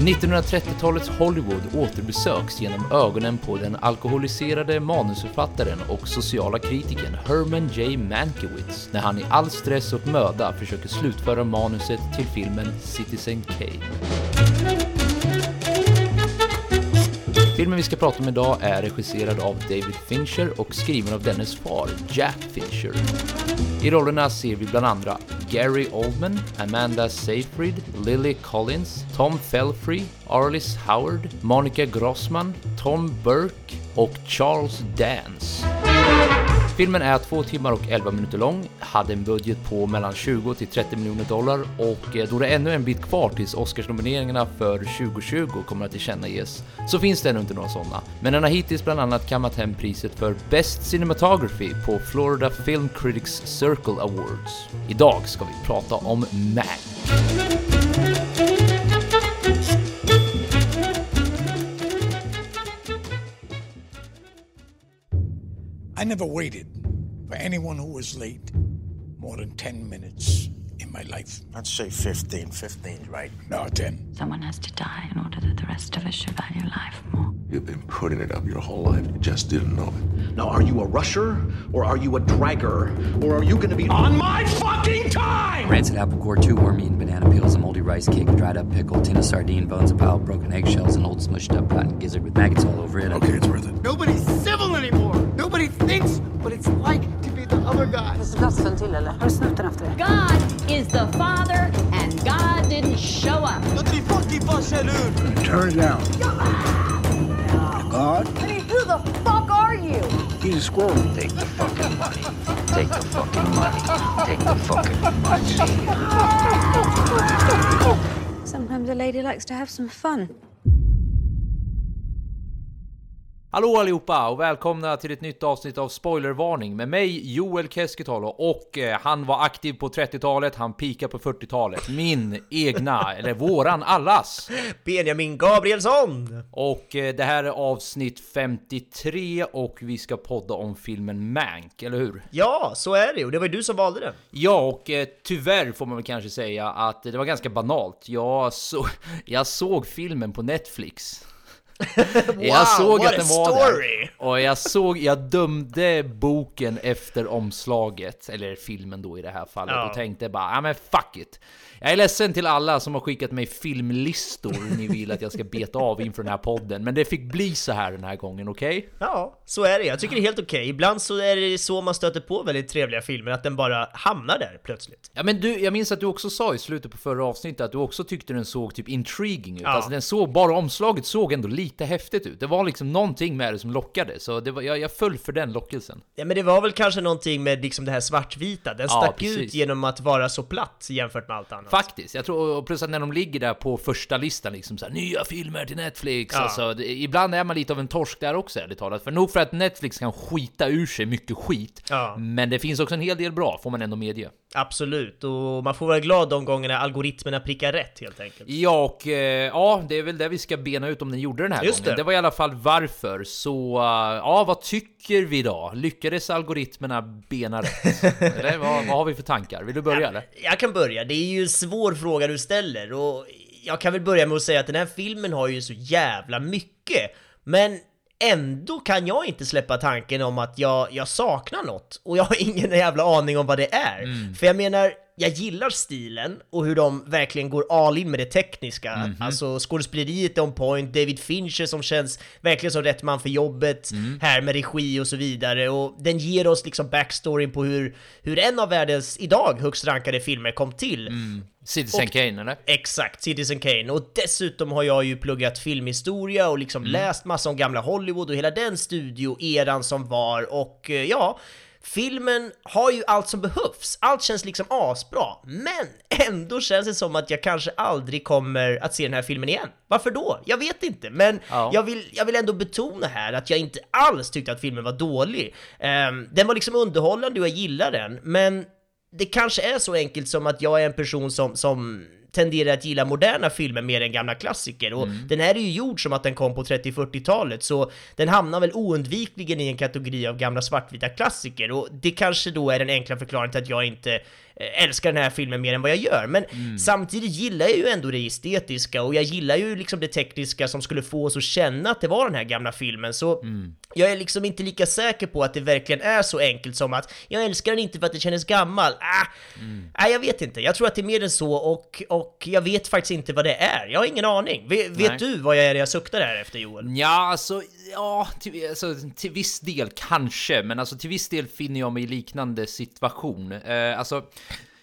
–1930-talets Hollywood återbesöks genom ögonen på den alkoholiserade manusförfattaren och sociala kritikern Herman J. Mankiewicz när han i all stress och möda försöker slutföra manuset till filmen Citizen Kane. Filmen vi ska prata om idag är regisserad av David Fincher och skriven av dennes far, Jack Fincher. I rollerna ser vi bland andra Gary Oldman, Amanda Seyfried, Lily Collins, Tom Felfrey, Arliss Howard, Monica Grossman, Tom Burke och Charles Dance. Filmen är 2 timmar och 11 minuter lång, hade en budget på mellan 20 till 30 miljoner dollar och eh, då det är ännu en bit kvar tills Oscarsnomineringarna för 2020 kommer att tillkännages så finns det ännu inte några sådana. Men den har hittills bland annat kammat hem priset för Best Cinematography på Florida Film Critics Circle Awards. Idag ska vi prata om Mank. Never waited for anyone who was late more than 10 minutes in my life. I'd say 15. 15, right? No, 10. Someone has to die in order that the rest of us should value life more. You've been putting it up your whole life. You just didn't know it. Now, are you a rusher or are you a dragger? Or are you going to be on my fucking time? Rancid apple core, two worm eaten banana peels, a moldy rice cake, a dried up pickle, tin of sardine bones, a pile of broken eggshells, an old smushed up cotton gizzard with maggots all over it. Okay, it's worth it. Nobody's civil anymore. Nobody thinks what it's like to be the other guy. Glassen till eller? Har du snott den efter det? God is the Father and God didn't show up. Låt mig fucking fast, eller hur? Turn it down. God, I mean, who the fuck are you? he's a squirrel. Take the fucking money. Take the fucking money. Take the fucking money. Sometimes a lady likes to have some fun. Hallå allihopa och välkomna till ett nytt avsnitt av Spoilervarning med mig Joel Keskitalo och eh, han var aktiv på 30-talet, han pikade på 40-talet. Min egna, eller våran, allas! Benjamin Gabrielsson! Och eh, det här är avsnitt 53 och vi ska podda om filmen Mank, eller hur? Ja, så är det ju. Det var ju du som valde den. Ja, och eh, tyvärr får man väl kanske säga att det var ganska banalt. Jag, så, jag såg filmen på Netflix. jag såg what att den var story! där. Och jag såg, jag dömde boken efter omslaget, eller filmen då i det här fallet, Ja. och tänkte bara, ja men fuck it. Jag är ledsen till alla som har skickat mig filmlistor ni vill att jag ska beta av inför den här podden, men det fick bli så här den här gången, okej? Ja, så är det. Jag tycker det är helt okej. Ibland så är det så man stöter på väldigt trevliga filmer, att den bara hamnar där plötsligt. Ja men du, jag minns att du också sa i slutet på förra avsnittet att du också tyckte den såg typ intriguing ut. Ja. Alltså den såg, bara omslaget såg ändå lite häftigt ut. Det var liksom någonting med det som lockade, så det var, jag, jag föll för den lockelsen. Ja, men det var väl kanske någonting med liksom det här svartvita. Den Ja, stack precis. ut genom att vara så platt jämfört med allt annat. Faktiskt, jag tror, och plus att när de ligger där på första listan liksom så här, nya filmer till Netflix, Ja. alltså, det, ibland är man lite av en torsk där också ärligt talat. För nog för att Netflix kan skita ur sig mycket skit, Ja. men det finns också en hel del bra, får man ändå medge. Absolut, och man får vara glad de gångerna algoritmerna prickar rätt helt enkelt. Ja, och eh, ja, det är väl det vi ska bena ut om den gjorde den här Just gången. det. Det. var i alla fall varför. Så, eh, ja, vad tycker vi då? Lyckades algoritmerna bena rätt? eller vad, vad har vi för tankar? Vill du börja eller? Jag kan börja, det är ju en svår fråga du ställer och jag kan väl börja med att säga att den här filmen har ju så jävla mycket, men ändå kan jag inte släppa tanken om att jag, jag saknar något och jag har ingen jävla aning om vad det är. För jag menar, jag gillar stilen och hur de verkligen går all in med det tekniska. Alltså skådespeleriet är on point, David Fincher som känns verkligen som rätt man för jobbet här med regi och så vidare. Och den ger oss liksom backstoryn på hur, hur en av världens idag högst rankade filmer kom till. Citizen Och- Kane eller? Exakt, Citizen Kane. Och dessutom har jag ju pluggat filmhistoria och liksom läst massa om gamla Hollywood och hela den studioeran som var och eh, ja, filmen har ju allt som behövs. Allt känns liksom asbra, men ändå känns det som att jag kanske aldrig kommer att se den här filmen igen. Varför då? Jag vet inte, men Ja. jag, vill, jag vill ändå betona här att jag inte alls tyckte att filmen var dålig. Ehm, den var liksom underhållande och jag gillar den, men det kanske är så enkelt som att jag är en person som, som tenderar att gilla moderna filmer mer än gamla klassiker. Och Mm. den här är ju gjord som att den kom på 30-40-talet, så den hamnar väl oundvikligen i en kategori av gamla svartvita klassiker. Och det kanske då är den enkla förklaringen till att jag inte eh, älskar den här filmen mer än vad jag gör. Men Mm. samtidigt gillar jag ju ändå det estetiska och jag gillar ju liksom det tekniska som skulle få oss att känna att det var den här gamla filmen. Så Mm. jag är liksom inte lika säker på att det verkligen är så enkelt som att jag älskar den inte för att det kändes gammal. Ah, Mm. Nej, jag vet inte. Jag tror att det är mer än så och, och jag vet faktiskt inte vad det är. Jag har ingen aning. Vet, Nej. du vad jag är jag suktar här efter Joel? Ja, alltså, ja, till, alltså, till viss del kanske, men alltså till viss del finner jag mig i liknande situation. Eh, alltså,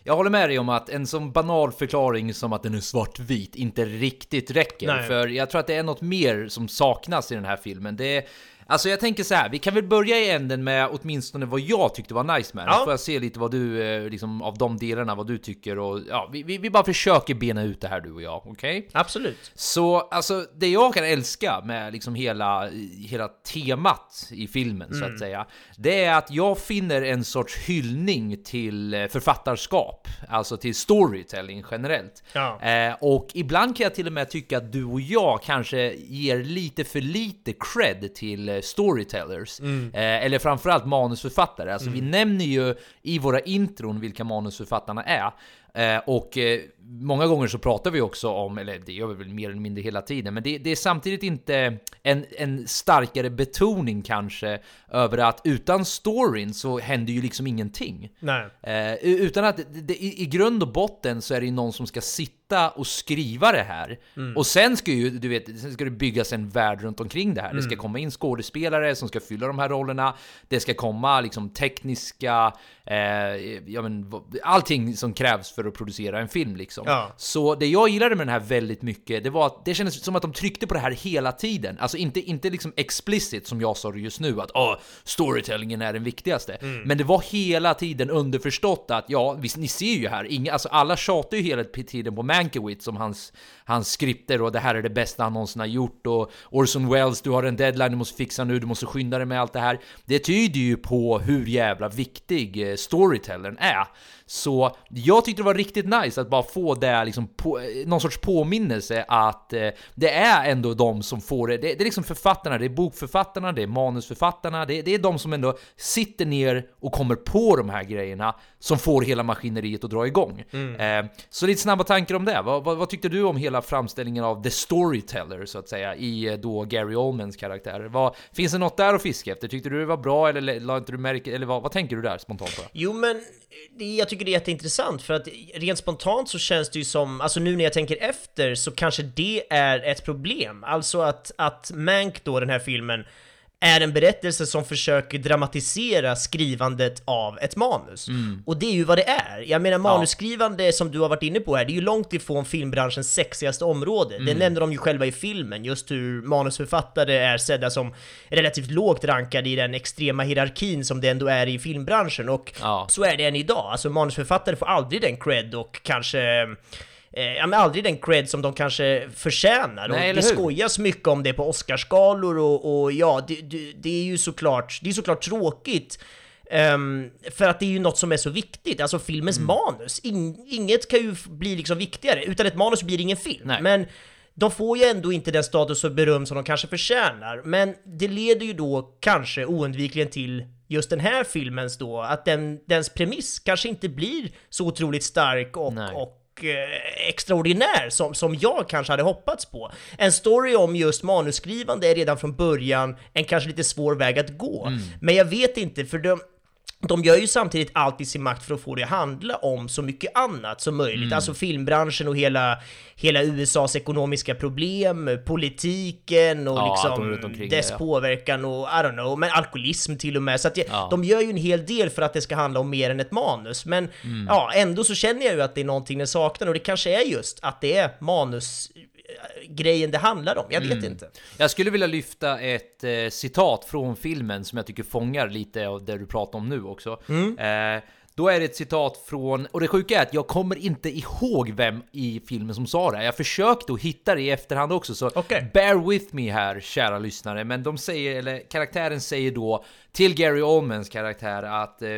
jag håller med dig om att en sån banal förklaring som att den är svartvit inte riktigt räcker. Nej. För jag tror att det är något mer som saknas i den här filmen. Det är, Alltså jag tänker så här, vi kan väl börja i änden med åtminstone vad jag tyckte var nice med den. Ja. Så får jag se lite vad du, eh, liksom av de delarna, vad du tycker och ja, vi, vi, vi bara försöker bena ut det här du och jag, okej? Absolut. Så alltså, det jag kan älska med liksom hela, hela temat i filmen så Mm. att säga, det är att jag finner en sorts hyllning till eh, författarskap, alltså till storytelling generellt. Ja. Eh, och ibland kan jag till och med tycka att du och jag kanske ger lite för lite cred till eh, storytellers, Mm. eh, eller framförallt manusförfattare. Alltså vi nämner ju i våra intron vilka manusförfattarna är. Eh, och eh, många gånger så pratar vi också om, eller det gör vi väl mer eller mindre hela tiden, men det, det är samtidigt inte en, en starkare betoning kanske över att utan storyn så händer ju liksom ingenting. Nej. Eh, utan att det, det, i, i grund och botten så är det ju någon som ska sitta och skriva det här. Mm. Och sen ska ju, du vet, sen ska det byggas en värld runt omkring det här. Det ska Mm. komma in skådespelare som ska fylla de här rollerna. Det ska komma liksom tekniska, eh, ja men allting som krävs för att producera en film liksom. Ja. Så det jag gillade med den här väldigt mycket, det var att det kändes som att de tryckte på det här hela tiden. Alltså inte, inte liksom explicit som jag sa just nu, att oh, storytellingen är den viktigaste. Mm. Men det var hela tiden underförstått att, ja, visst, ni ser ju här, inga, alltså alla tjatar ju hela tiden på Mankiewicz som hans, hans skripter och det här är det bästa han någonsin har gjort och Orson Welles, du har en deadline du måste fixa nu, du måste skynda dig med allt det här. Det tyder ju på hur jävla viktig eh, storytellern är. Så jag tyckte det var riktigt nice att bara få det liksom på, eh, någon sorts påminnelse att eh, det är ändå de som får det. Det, det är liksom författarna, det är bokförfattarna, det är manusförfattarna, det, det är de som ändå sitter ner och kommer på de här grejerna som får hela maskineriet att dra igång. Mm. Eh, så lite snabba tankar om det. Vad, vad, vad tyckte du om hela framställningen av The Storyteller så att säga i eh, då Gary Oldmans karaktär? Vad, finns det något där att fiska efter? Tyckte du det var bra eller la inte du märke, eller vad, vad tänker du där spontant bara? Jo men, det, jag tycker det är jätteintressant för att rent spontant så känns det ju som, alltså nu när jag tänker efter så kanske det är ett problem. Alltså att, att Mank då, den här filmen, är en berättelse som försöker dramatisera skrivandet av ett manus. Mm. Och det är ju vad det är. Jag menar manusskrivande som du har varit inne på här, det är ju långt ifrån filmbranschens sexigaste område. Det Mm. nämner de ju själva i filmen, just hur manusförfattare är sedda som relativt lågt rankade i den extrema hierarkin som det ändå är i filmbranschen. Och Ja. så är det än idag. Alltså manusförfattare får aldrig den cred och kanske ja men aldrig den cred som de kanske förtjänar. Nej, och det hur? skojas mycket om det på Oscarsgalor och, och ja, det, det, det är ju såklart, det är såklart tråkigt. ehm, för att det är ju något som är så viktigt, alltså filmens Mm. manus. In, inget kan ju bli liksom viktigare, utan ett manus blir ingen film. Nej. Men de får ju ändå inte den status och beröm som de kanske förtjänar. Men det leder ju då kanske oundvikligen till just den här filmens då, att den, dens premiss kanske inte blir så otroligt stark och, Nej. och eh, extraordinär som, som jag kanske hade hoppats på. En story om just manusskrivande är redan från början en kanske lite svår väg att gå. Mm. Men jag vet inte, för de, de gör ju samtidigt allt i sin makt för att få det att handla om så mycket annat som möjligt. Mm. Alltså filmbranschen och hela, hela USAs ekonomiska problem, politiken och Ja, liksom dess det, ja. påverkan och I don't know, men alkoholism till och med. Så att jag, Ja. de gör ju en hel del för att det ska handla om mer än ett manus. Men Mm. ja, ändå så känner jag ju att det är någonting den saknar och det kanske är just att det är manus grejen det handlar om. Jag vet Mm. inte. Jag skulle vilja lyfta ett eh, citat från filmen som jag tycker fångar lite av det du pratar om nu också. Mm. Eh, Då är det ett citat från, och det sjuka är att jag kommer inte ihåg vem i filmen som sa det. Jag försökte att hitta det i efterhand också, så Okej. bear with me här, kära lyssnare. Men de säger, eller karaktären säger då till Gary Oldmans karaktär att eh,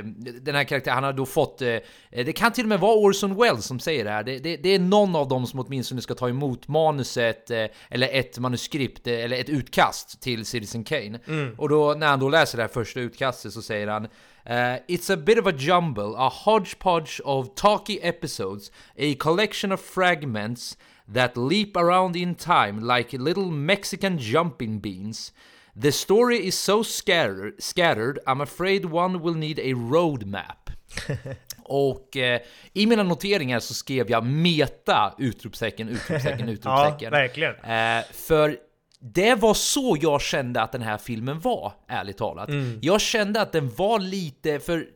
den här karaktären, han har då fått, eh, det kan till och med vara Orson Welles som säger det här. Det, det, det är någon av dem som åtminstone ska ta emot manuset, eh, eller ett manuskript, eh, eller ett utkast till Citizen Kane. Och då när han då läser det här första utkastet så säger han Uh, it's a bit of a jumble, a hodgepodge of talky episodes, a collection of fragments that leap around in time like little Mexican jumping beans. The story is so scattered, scattered I'm afraid one will need a roadmap. Och eh, i mina noteringar så skrev jag meta! Utropstecken, utropstecken, utropstecken. Ja, verkligen. Eh, för det var så jag kände att den här filmen var, ärligt talat. Mm. Jag kände att den var lite, för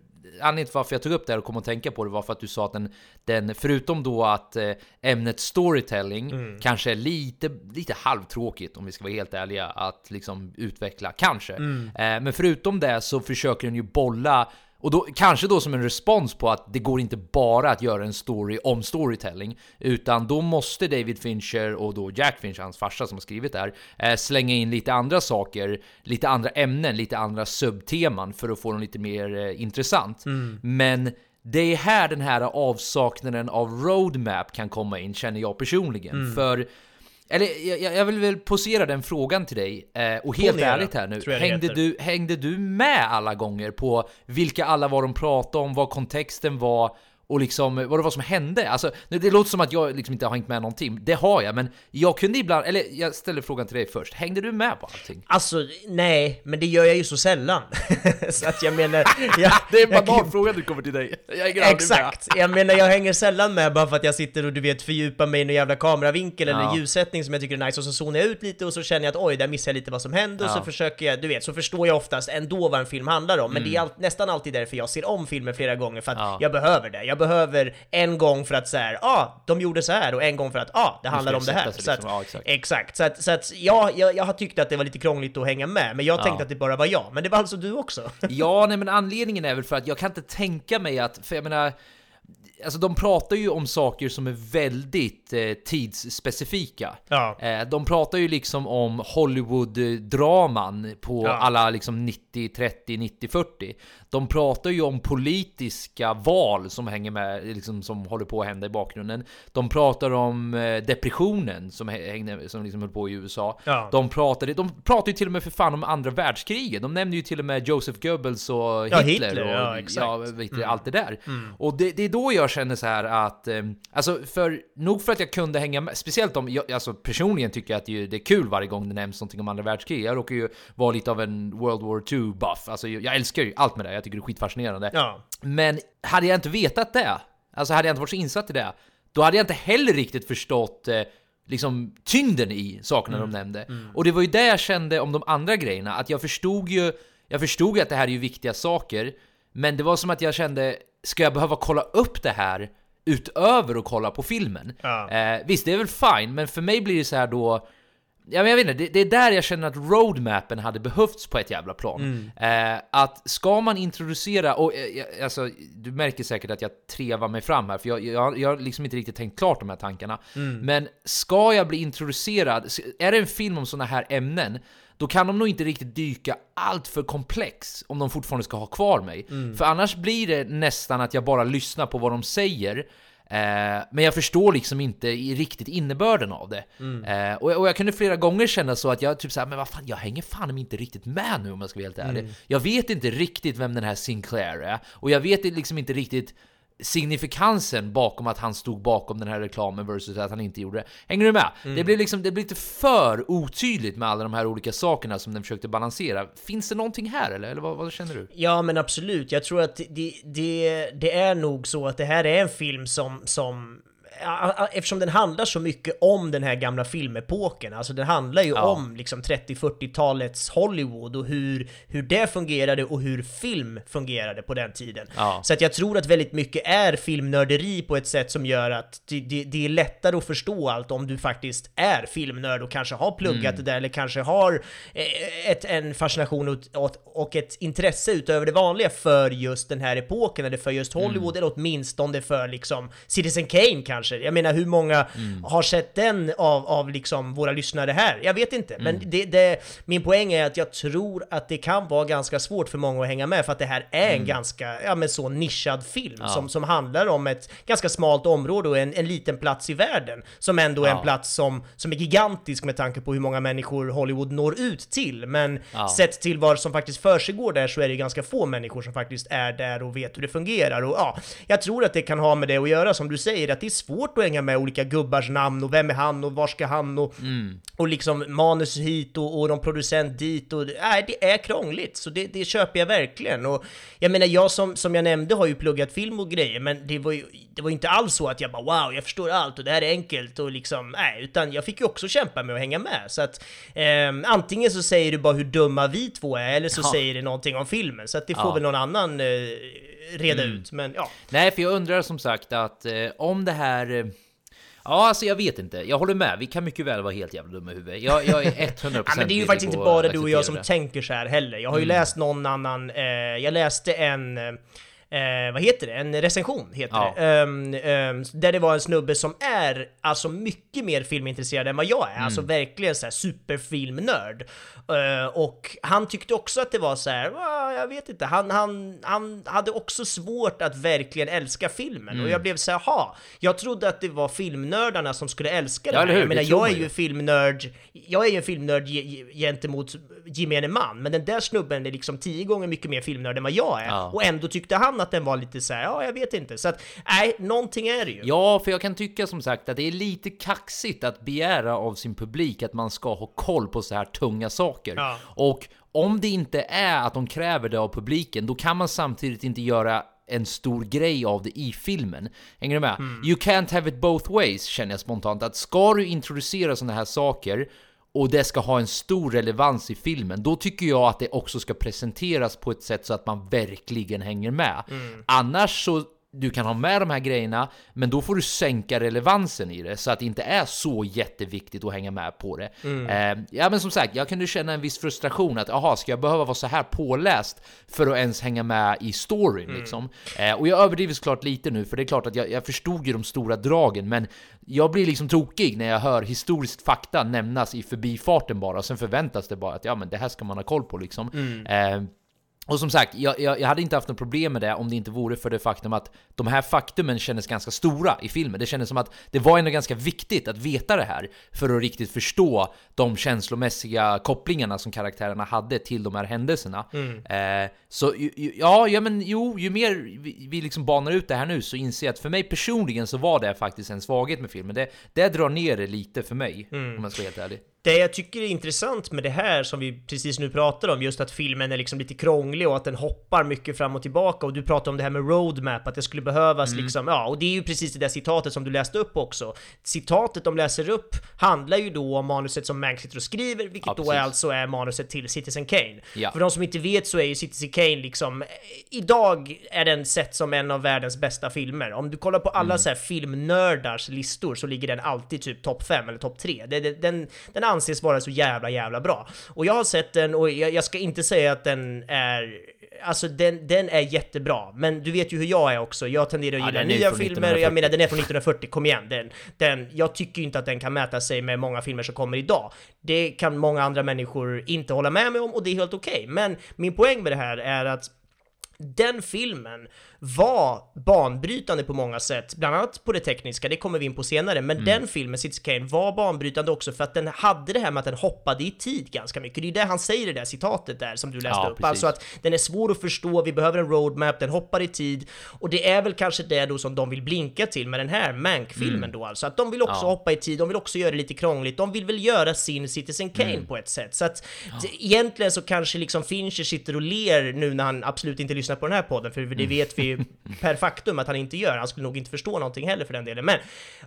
anledningen till varför jag tog upp det här och kom att tänka på det var för att du sa att den, den förutom då att eh, ämnet storytelling Mm. kanske är lite, lite halvtråkigt om vi ska vara helt ärliga att liksom utveckla, kanske. Mm. Eh, men förutom det så försöker den ju bolla och då, kanske då som en respons på att det går inte bara att göra en story om storytelling, utan då måste David Fincher och då Jack Fincher, hans farsa som har skrivit det här, eh, slänga in lite andra saker, lite andra ämnen, lite andra subteman för att få dem lite mer eh, intressant. Men det är här den här avsaknaden av roadmap kan komma in, känner jag personligen. För eller jag, jag vill väl posera den frågan till dig, eh, och helt Ponera, ärligt här nu, hängde heter. du, hängde du med alla gånger på vilka alla var de pratade om, vad kontexten var och liksom vad det var som hände? Alltså, det låter som att jag liksom inte har hängt med någonting, det har jag, men jag kunde ibland, eller jag ställer frågan till dig först, hängde du med på allting? Alltså, nej, men det gör jag ju så sällan. så att jag menar... Jag, Det är en bananfråga du kommer till dig. Jag Exakt! Jag menar jag hänger sällan med bara för att jag sitter och du vet fördjupar mig i någon jävla kameravinkel Ja. eller ljussättning som jag tycker är nice och så zonar jag ut lite och så känner jag att oj, där missar jag lite vad som hände och Ja. så försöker jag, du vet, så förstår jag oftast ändå vad en film handlar om. Men det är all, nästan alltid därför jag ser om filmer flera gånger för att Mm. Ja. jag behöver det. Jag behöver en gång för att så här, ah, de gjorde så här och en gång för att ah, det handlar om det här. sig Så att, liksom, ja, exakt. exakt. Så att, så att ja, jag, jag har tyckt att det var lite krångligt att hänga med, men jag Ja. tänkte att det bara var jag. Men det var alltså du också? Ja, nej men anledningen är väl för att jag kan inte tänka mig att, för jag menar, alltså de pratar ju om saker som är väldigt eh, tidsspecifika. Ja. Eh, de pratar ju liksom om Hollywood-draman på Ja. alla liksom 90, 30, 90, 40. De pratar ju om politiska val som hänger med, liksom, som håller på att hända i bakgrunden. De pratar om eh, depressionen som, hä- hängde, som liksom höll på i USA. Ja. De pratade, de pratar ju till och med för fan om andra världskriget. De nämner ju till och med Joseph Goebbels och Hitler, Hitler, och du, Mm. allt det där. Och det, det är då jag känner så här att, eh, alltså för, nog för att jag kunde hänga med, speciellt om, jag, alltså personligen tycker jag att det, det är kul varje gång det nämns någonting om andra världskriget. Jag råkar ju vara lite av en World War II buff, alltså jag, jag älskar ju allt med det, jag tycker det är skitfascinerande. Ja. Men hade jag inte vetat det, alltså hade jag inte varit så insatt i det, då hade jag inte heller riktigt förstått eh, liksom tyngden i sakerna Mm. de nämnde. Och det var ju det jag kände om de andra grejerna, att jag förstod ju, jag förstod ju att det här är ju viktiga saker, men det var som att jag kände, ska jag behöva kolla upp det här utöver att kolla på filmen? Ja. Eh, visst, det är väl fine, men för mig blir det så här då, Ja, men jag vet inte, det, det är där jag känner att roadmappen hade behövts på ett jävla plan. Eh, att ska man introducera, och eh, alltså, du märker säkert att jag trevar mig fram här, för jag, jag, jag har liksom inte riktigt tänkt klart de här tankarna. Men ska jag bli introducerad, är det en film om sådana här ämnen, då kan de nog inte riktigt dyka allt för komplex om de fortfarande ska ha kvar mig. För annars blir det nästan att jag bara lyssnar på vad de säger, Eh, men jag förstår liksom inte riktigt innebörden av det. Eh, och, och jag kunde flera gånger känna så att jag typ såhär, men vad fan, jag hänger fan inte riktigt med nu om jag ska vara helt ärlig. Jag vet inte riktigt vem den här Sinclair är, och jag vet liksom inte riktigt signifikansen bakom att han stod bakom den här reklamen versus att han inte gjorde det. Hänger du med? Det blev liksom, det blev lite för otydligt med alla de här olika sakerna som den försökte balansera. Finns det någonting här eller? Eller vad, vad känner du? Ja men absolut, jag tror att det, det, det är nog så att det här är en film som, som eftersom den handlar så mycket om den här gamla filmepoken, alltså den handlar ju Ja. om liksom 30-40-talets Hollywood och hur, hur det fungerade och hur film fungerade på den tiden. Ja. Så att jag tror att väldigt mycket är filmnörderi på ett sätt som gör att det, det, det är lättare att förstå allt om du faktiskt är filmnörd och kanske har pluggat Mm. det där eller kanske har eh, ett, en fascination och, och, och ett intresse utöver det vanliga för just den här epoken eller för just Hollywood Mm. eller åtminstone för liksom Citizen Kane kanske. Jag menar hur många Mm. har sett den av, av liksom våra lyssnare här? Jag vet inte, men Mm. det, det, min poäng är att jag tror att det kan vara ganska svårt för många att hänga med för att det här är en ganska, ja men så nischad film Mm. Ja. som, som handlar om ett ganska smalt område och en, en liten plats i världen som ändå är en Ja. plats som, som är gigantisk med tanke på hur många människor Hollywood når ut till. Men Ja. sett till vad som faktiskt försiggår där så är det ganska få människor som faktiskt är där och vet hur det fungerar. Och ja, jag tror att det kan ha med det att göra som du säger, att det är svårt att hänga med olika gubbars namn och vem är han och var ska han och, och liksom manus hit och, och någon producent dit och nej, det är krångligt så det, det köper jag verkligen. Och jag menar, jag som, som jag nämnde har ju pluggat film och grejer, men det var ju det var inte alls så att jag bara wow, jag förstår allt och det här är enkelt och liksom nej, utan jag fick ju också kämpa med att hänga med. Så att ehm, antingen så säger du bara hur dumma vi två är eller så Ja. säger det någonting om filmen, så att det får Ja. väl någon annan eh, reda Mm. ut. Men ja, Nej, för jag undrar som sagt att eh, om det här... Eh, ja, alltså jag vet inte. Jag håller med. Vi kan mycket väl vara helt jävla dumma i huvudet. Jag, jag är 100% Ja, men det är ju faktiskt inte bara du och jag som det. tänker så här heller. Jag har ju Mm. läst någon annan, eh, jag läste en eh, vad heter det? En recension heter Ja. det. Ehm, ehm, där det var en snubbe som är alltså mycket mer filmintresserad än vad jag är. Mm. Alltså verkligen så här superfilmnörd. Eh, och han tyckte också att det var så här, "Ah, jag vet inte, han, han, han hade också svårt att verkligen älska filmen. Mm. Och jag blev så här, "Ha, jag trodde att det var filmnördarna som skulle älska Ja, det här. hur? Jag menar, jag är ju filmnörd, jag är ju en filmnörd ge- ge- gentemot gemene man, men den där snubben är liksom tio gånger mycket mer filmnörd än vad jag är. Ja. Och ändå tyckte han att den var lite så här, ja jag vet inte. Så att, nej, någonting är det ju. Ja, för jag kan tycka som sagt att det är lite kaxigt att begära av sin publik att man ska ha koll på så här tunga saker. Ja. Och om det inte är att de kräver det av publiken, då kan man samtidigt inte göra en stor grej av det i filmen. Hänger du med? You can't have it both ways, känner jag spontant. Att ska du introducera sådana här saker och det ska ha en stor relevans i filmen, då tycker jag att det också ska presenteras på ett sätt så att man verkligen hänger med. Annars så du kan ha med de här grejerna, men då får du sänka relevansen i det så att det inte är så jätteviktigt att hänga med på det. Eh, ja, men som sagt, jag kunde känna en viss frustration att aha, ska jag behöva vara så här påläst för att ens hänga med i storyn liksom? Eh, och jag överdriver såklart lite nu, för det är klart att jag, jag förstod ju de stora dragen, men jag blir liksom tokig när jag hör historisk fakta nämnas i förbifarten bara, och sen förväntas det bara att ja, men det här ska man ha koll på liksom. Eh, och som sagt, jag, jag, jag hade inte haft något problem med det om det inte vore för det faktum att de här faktumen kändes ganska stora i filmen. Det kändes som att det var ändå ganska viktigt att veta det här för att riktigt förstå de känslomässiga kopplingarna som karaktärerna hade till de här händelserna. Eh, så ja, ja, men jo, ju mer vi, vi liksom banar ut det här nu så inser jag att för mig personligen så var det faktiskt en svaghet med filmen. Det, det drar ner det lite för mig, om jag ska vara helt ärlig. Det jag tycker är intressant med det här som vi precis nu pratar om, just att filmen är liksom lite krånglig och att den hoppar mycket fram och tillbaka och du pratar om det här med roadmap, att det skulle behövas Mm. liksom, ja, och det är ju precis det där citatet som du läste upp också. Citatet de läser upp handlar ju då om manuset som Mank sitter och skriver, vilket Ja, då är alltså är manuset till Citizen Kane. Ja. För de som inte vet så är ju Citizen Kane liksom, idag är den sett som en av världens bästa filmer. Om du kollar på alla Mm. så här filmnördars listor så ligger den alltid typ topp 5 eller topp 3. Det, det, den, den anses vara så jävla, jävla bra. Och jag har sett den och jag, jag ska inte säga att den är Alltså den, den är jättebra, men du vet ju hur jag är också. Jag tenderar att gilla nya filmer, 1940. jag menar den är från 1940, kom igen. Den, den, jag tycker inte att den kan mäta sig med många filmer som kommer idag. Det kan många andra människor inte hålla med mig om och det är helt okej. Men min poäng med det här är att den filmen var banbrytande på många sätt, bland annat på det tekniska, det kommer vi in på senare, men den filmen, Citizen Kane, var banbrytande också för att den hade det här med att den hoppade i tid ganska mycket. Det är det han säger i det där citatet där som du läste Ja, upp, precis. alltså att den är svår att förstå, vi behöver en roadmap, den hoppar i tid, och det är väl kanske det då som de vill blinka till med den här Mank-filmen då alltså, att de vill också Mm. Ja. hoppa i tid, de vill också göra det lite krångligt, de vill väl göra sin Citizen Kane Mm. på ett sätt, så att det, egentligen så kanske liksom Fincher sitter och ler nu när han absolut inte lyssnar på den här podden, för det vet vi ju per faktum att han inte gör. Han skulle nog inte förstå någonting heller för den delen. Men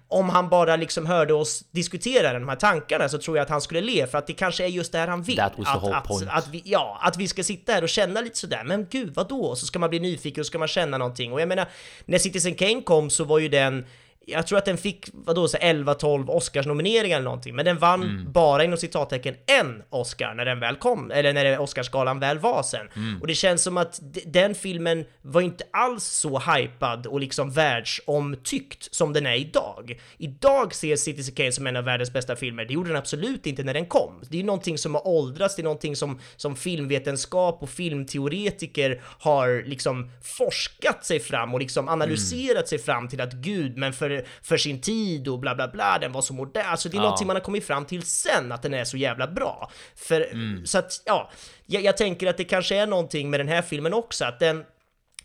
om han bara liksom hörde oss diskutera de här tankarna så tror jag att han skulle le, för att det kanske är just det här han vill. That was the att, whole att, point. Att vi, ja, att vi ska sitta här och känna lite sådär, men gud, vad då? Så ska man bli nyfiken och ska man känna någonting. Och jag menar, när Citizen Kane kom så var ju den jag tror att den fick, vadå, så 11-12 Oscarsnomineringar eller någonting, men den vann Mm. bara inom citattecken en Oscar när den väl kom, eller när Oscarsgalan väl var sen. Mm. Och det känns som att den filmen var inte alls så hypad och liksom världsomtyckt som den är idag. Idag ser Citizen Kane som en av världens bästa filmer, det gjorde den absolut inte när den kom. Det är ju någonting som har åldrats, det är någonting som, som filmvetenskap och filmteoretiker har liksom forskat sig fram och liksom analyserat sig fram till att gud, men för, för sin tid och bla bla bla, den var så modern. Alltså det är Ja. någonting man har kommit fram till sen, att den är så jävla bra. För, så att, ja, jag, jag tänker att det kanske är någonting med den här filmen också, att den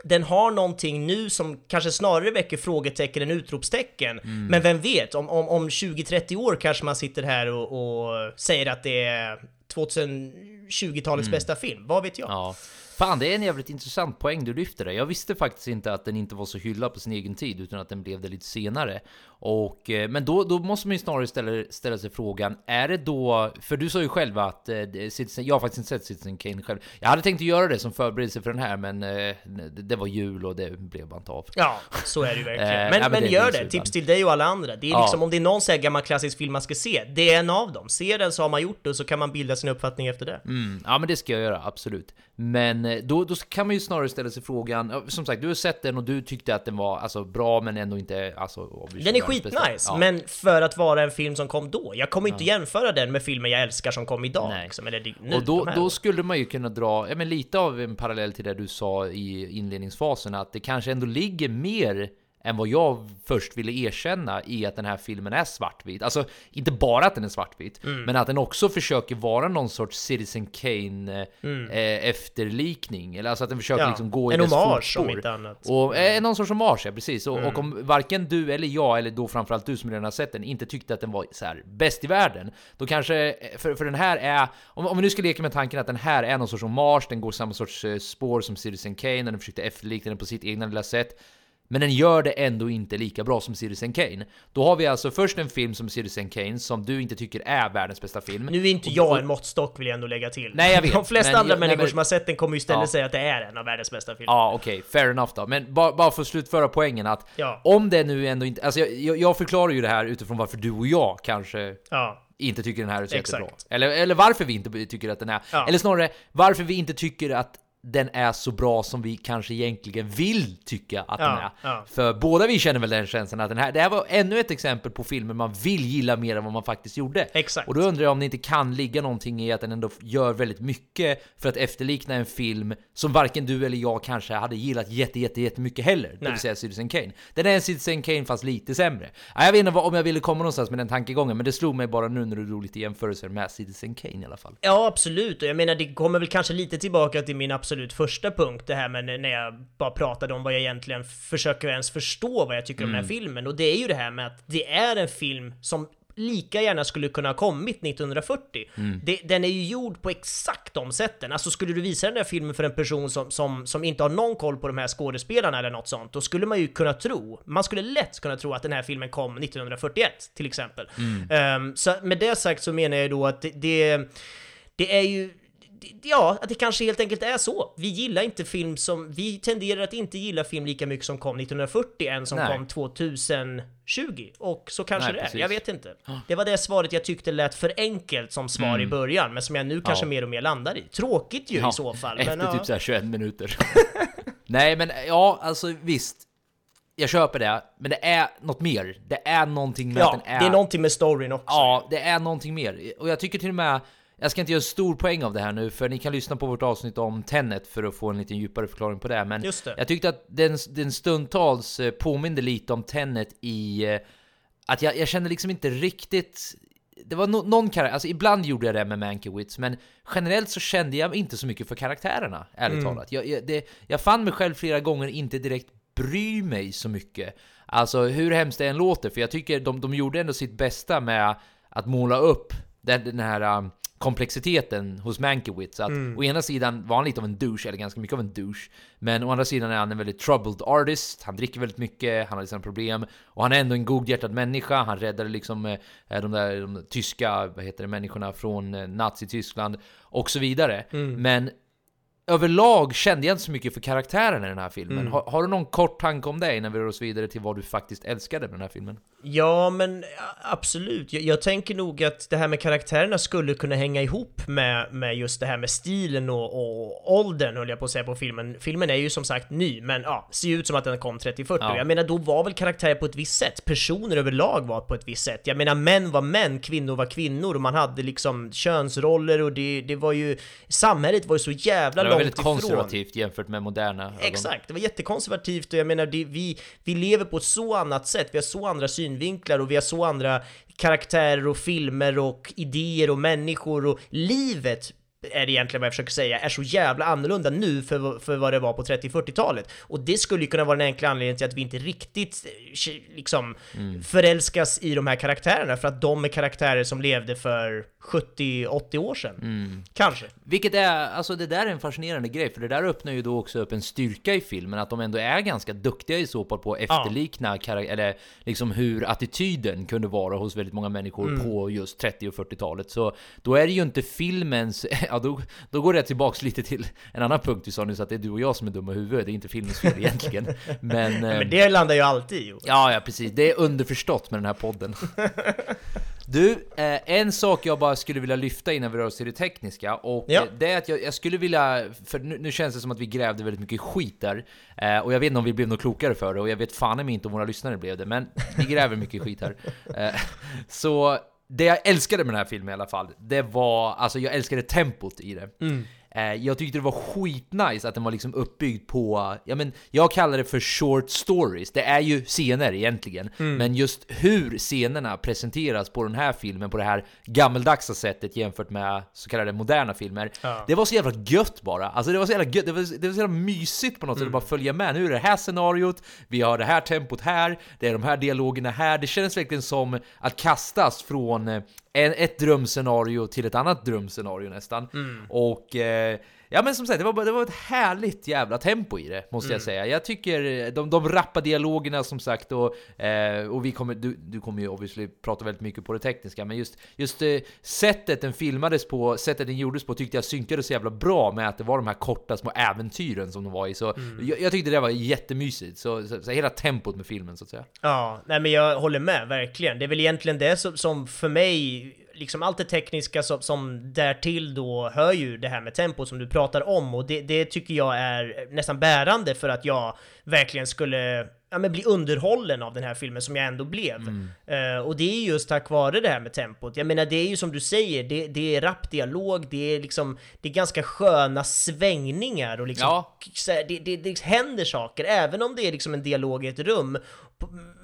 den har någonting nu som kanske snarare väcker frågetecken än utropstecken. Men vem vet, om, om, om 20-30 år kanske man sitter här och, och säger att det är 2020-talets bästa film, vad vet jag? Ja. Fan, det är en jävligt intressant poäng du lyfter där. Jag visste faktiskt inte att den inte var så hyllad på sin egen tid, utan att den blev det lite senare. Och, eh, men då, då måste man ju snarare ställa, ställa sig frågan, är det då... För du sa ju själv att eh, Citizen, jag har faktiskt inte sett Citizen Kane själv. Jag hade tänkt att göra det som förberedelse för den här, men eh, det, det var jul och det blev bara inte av. Ja, så är det ju verkligen. Eh, men, ja, men men, det gör det, tips till dig och alla andra. Det är Ja. liksom, om det är någon sån gammal klassisk film man ska se, det är en av dem. Se den så har man gjort det och så kan man bilda sin uppfattning efter det. Mm, ja men det ska jag göra, absolut. Men eh, då, då kan man ju snarare ställa sig frågan, som sagt du har sett den och du tyckte att den var alltså, bra men ändå inte alltså, Den är. Skitnice, Ja. men för att vara en film som kom då. Jag kommer inte jämföra den med filmer jag älskar som kom idag. Nej. Liksom, eller nu, och då, då skulle man ju kunna dra ja, men lite av en parallell till det du sa i inledningsfasen, att det kanske ändå ligger mer än vad jag först ville erkänna i att den här filmen är svartvit. Alltså, inte bara att den är svartvit, Mm. men att den också försöker vara någon sorts Citizen Kane Mm. eh, efterlikning. Eller alltså att den försöker Ja, liksom gå i en dess hommage, om fotspår. inte annat. Och eh, någon sorts hommage, ja precis. Och, Mm. och om varken du eller jag, eller då framförallt du som redan har sett den, inte tyckte att den var så här bäst i världen, då kanske, för, för den här är, om, om vi nu ska leka med tanken att den här är någon sorts hommage, den går samma sorts eh, spår som Citizen Kane, och den försökte efterlikna den på sitt egna lilla sätt, men den gör det ändå inte lika bra som Citizen Kane. Då har vi alltså först en film som Citizen Kane, som du inte tycker är världens bästa film. Nu är inte jag och- en måttstock vill jag ändå lägga till. Nej, jag vet, De flesta men andra jag- nej, människor men- som har sett den kommer ju istället Ja. säga att det är en av världens bästa filmer. Ja, okej, fair enough då. Men bara, bara för att slutföra poängen att Ja. om det nu ändå inte... Alltså jag, jag, jag förklarar ju det här utifrån varför du och jag kanske Ja. inte tycker den här är så Exakt. jättebra. Eller, eller varför vi inte tycker att den är... Ja. Eller snarare, varför vi inte tycker att den är så bra som vi kanske egentligen vill tycka att den Ja, är. ja. För båda vi känner väl den känslan att den här, det här var ännu ett exempel på filmer man vill gilla mer än vad man faktiskt gjorde. Exakt. Och då undrar jag om det inte kan ligga någonting i att den ändå gör väldigt mycket för att efterlikna en film som varken du eller jag kanske hade gillat jätte, jätte, jättemycket heller. Det Nej. vill säga Citizen Kane. Den är en Citizen Kane fast lite sämre. Ja, Jag vet inte om jag ville komma någonstans med den tankegången, men det slog mig bara nu när du drog lite jämförelser med Citizen Kane i alla fall. Ja, absolut. Och jag menar, det kommer väl kanske lite tillbaka till min absolut första punkt, det här med när jag bara pratade om vad jag egentligen försöker ens förstå vad jag tycker om den här filmen. Och det är ju det här med att det är en film som lika gärna skulle kunna ha kommit 1940. Det, den är ju gjord på exakt de sätten. Alltså skulle du visa den där filmen för en person som, som, som inte har någon koll på de här skådespelarna eller något sånt, då skulle man ju kunna tro, man skulle lätt kunna tro att den här filmen kom 1941 till exempel. Ehm, så med det sagt så menar jag då att det, det, det är ju Ja, att det kanske helt enkelt är så. Vi gillar inte film som... Vi tenderar att inte gilla film lika mycket som kom 1940 än som Nej. kom 2020. Och så kanske Nej, det är. precis. Jag vet inte. Det var det svaret jag tyckte lät för enkelt som svar i början, men som jag nu kanske Ja. mer och mer landar i. Tråkigt ju Ja, i så fall. Efter men, ja. typ så här 21 minuter. Nej, men ja, alltså visst. Jag köper det, men det är något mer. Det är någonting med Ja, att den är... det är någonting med storyn också. Ja, det är någonting mer. Och jag tycker till och med, jag ska inte göra stor poäng av det här nu, för ni kan lyssna på vårt avsnitt om Tenet för att få en lite djupare förklaring på det. Men Just det. jag tyckte att den, den stundtals eh, påminde lite om Tenet i eh, att jag, jag kände liksom inte riktigt det var no, någon karaktär, alltså ibland gjorde jag det med Mankiewicz, men generellt så kände jag inte så mycket för karaktärerna, ärligt Mm. talat. Jag, jag, det, jag fann mig själv flera gånger inte direkt bry mig så mycket. Alltså hur hemskt det än låter, för jag tycker de, de gjorde ändå sitt bästa med att måla upp den, den här um, komplexiteten hos Mankiewicz. Att Mm. å ena sidan var han lite av en douche, eller ganska mycket av en douche. Men å andra sidan är han en väldigt troubled artist. Han dricker väldigt mycket, han har sina problem. Och han är ändå en godhjärtad människa. Han räddade liksom eh, de där de tyska, vad heter det, människorna från eh, Nazityskland och så vidare. Mm. Men överlag kände jag inte så mycket för karaktärerna i den här filmen. Mm. Har, har du någon kort tanke om det innan vi rör oss vidare till vad du faktiskt älskade med den här filmen? Ja, men absolut. Jag, jag tänker nog att det här med karaktärerna skulle kunna hänga ihop med, med just det här med stilen och, och åldern, höll jag på att säga, på filmen. Filmen är ju som sagt ny, men ja, ser ut som att den kom 30-40. Ja. Jag menar, då var väl karaktärer på ett visst sätt. Personer överlag var på ett visst sätt. Jag menar, män var män, kvinnor var kvinnor och man hade liksom könsroller och det, det var ju... Samhället var ju så jävla Det var väldigt ifrån. konservativt jämfört med moderna ögon. Exakt, det var jättekonservativt och jag menar, det, vi, vi lever på ett så annat sätt, vi har så andra synvinklar och vi har så andra karaktärer och filmer och idéer och människor och livet är det egentligen vad jag försöker säga, är så jävla annorlunda nu för, för vad det var på 30-40-talet. Och det skulle ju kunna vara den enkla anledningen till att vi inte riktigt eh, liksom Mm. förälskas i de här karaktärerna, för att de är karaktärer som levde för 70-80 år sedan. Mm. Kanske. Vilket är, alltså det där är en fascinerande grej, för det där öppnar ju då också upp en styrka i filmen, att de ändå är ganska duktiga i så fall på att efterlikna karak- eller liksom hur attityden kunde vara hos väldigt många människor Mm. på just 30 och 40-talet. Så då är det ju inte filmens, ja då, då går det tillbaks lite till en annan punkt vi sa nyss, att det är du och jag som är dumma i huvudet, det är inte filmens fel egentligen. Men, Ja, men det landar ju alltid i. Ja, ja precis. Det är underförstått med den här podden. Du, eh, en sak jag bara skulle vilja lyfta innan vi rör oss till det tekniska och Ja. det är att jag, jag skulle vilja, för nu, nu känns det som att vi grävde väldigt mycket skit där eh, och jag vet inte om vi blev något klokare för det och jag vet fan inte om våra lyssnare blev det, men vi gräver mycket skit här. Eh, så det jag älskade med den här filmen i alla fall, det var, alltså jag älskade tempot i det. Mm. Eh, Jag tyckte det var skitnice att den var liksom uppbyggd på, ja men jag kallar det för short stories. Det är ju scener egentligen, Mm. men just hur scenerna presenteras på den här filmen på det här gammeldagsa sättet jämfört med så kallade moderna filmer. Ja. Det var så jävla gött bara. Alltså det var så jävla gött, det var, det var så jävla mysigt på något sätt Mm. att bara följa med. Nu är det här scenariot, vi har det här tempot här, det är de här dialogerna här. Det känns verkligen som att kastas från eh, ett drömscenario till ett annat drömscenario nästan. Mm. Och eh, ja men som sagt, det var, det var ett härligt jävla tempo i det, måste Mm. jag säga. Jag tycker eh, de, de rappa dialogerna som sagt och, eh, och vi kommer, du, du kommer ju obviously prata väldigt mycket på det tekniska, men just, just eh, sättet den filmades på, sättet den gjordes på tyckte jag synkade så jävla bra med att det var de här korta små äventyren som de var i. Så Mm. jag, jag tyckte det var jättemysigt, så, så, så hela tempot med filmen så att säga. Ja, nej men jag håller med, verkligen. Det är väl egentligen det som, som för mig, liksom allt det tekniska som, som därtill då hör ju det här med tempo som du pratar om och det, det tycker jag är nästan bärande för att jag verkligen skulle ja, men bli underhållen av den här filmen som jag ändå blev. Eh, och det är just tack vare det här med tempot. Jag menar, det är ju som du säger, det, det är rapp dialog, det är liksom, det är ganska sköna svängningar och liksom, Ja. det, det, det händer saker, även om det är liksom en dialog i ett rum,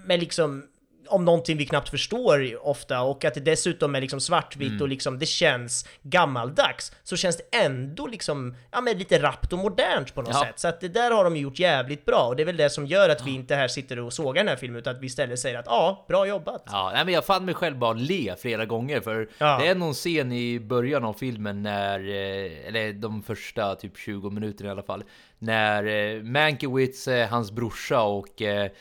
med liksom om någonting vi knappt förstår ofta och att det dessutom är liksom svartvitt Mm. och liksom det känns gammaldags så känns det ändå liksom ja men lite rappt och modernt på något Ja. sätt. Så att det där har de gjort jävligt bra och det är väl det som gör att vi inte här sitter och sågar den här filmen utan att vi istället säger att ja, bra jobbat. Ja, nej, men jag fann mig själv bara le flera gånger för Ja. det är någon scen i början av filmen när, eh, eller de första typ 20 minuterna i alla fall, när eh, Mankiewicz, eh, hans brorsa och eh,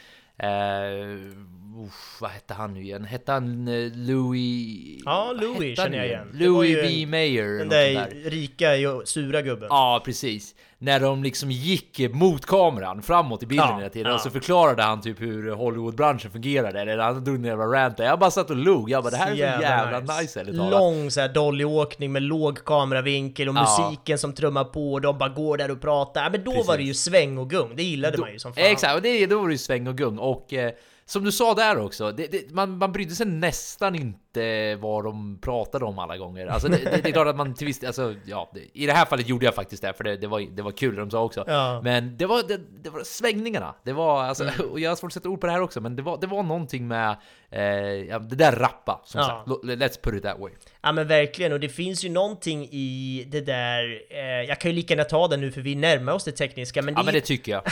uff, vad hette han nu igen? Hette han eh, Louis? Ja, Louis känner jag igen. Louis B. Mayer. Den där där. rika, sura gubben. Ja, precis. När de liksom gick mot kameran framåt i bilden Ja, hela tiden ja. och så förklarade han typ hur Hollywoodbranschen fungerade. Eller han drog en jävla rant där. Jag bara satt och log. Jag bara det här är så jävla, nice. ärligt talat. Lång så här dollyåkning med låg kameravinkel och Ja. musiken som trummar på och de bara går där och pratar. Men då Precis. var det ju sväng och gung, det gillade man ju som fan. Exakt, och det, då var det ju sväng och gung. Och eh, som du sa där också, det, det, man, man brydde sig nästan inte vad de pratade om alla gånger. Alltså det, det, det är klart att man till viss alltså, ja, i det här fallet gjorde jag faktiskt det, för det, det, var, det var kul de sa också. Ja. Men det var, det, var svängningarna. Det var, alltså, Mm. och jag har svårt att sätta ord på det här också, men det var, det var någonting med ja, det där rappa, som Ja. sagt. Let's put it that way. Ja men verkligen, och det finns ju någonting i det där, eh, jag kan ju lika gärna ta det nu för vi närmar oss det tekniska, men det, Ja men det tycker jag.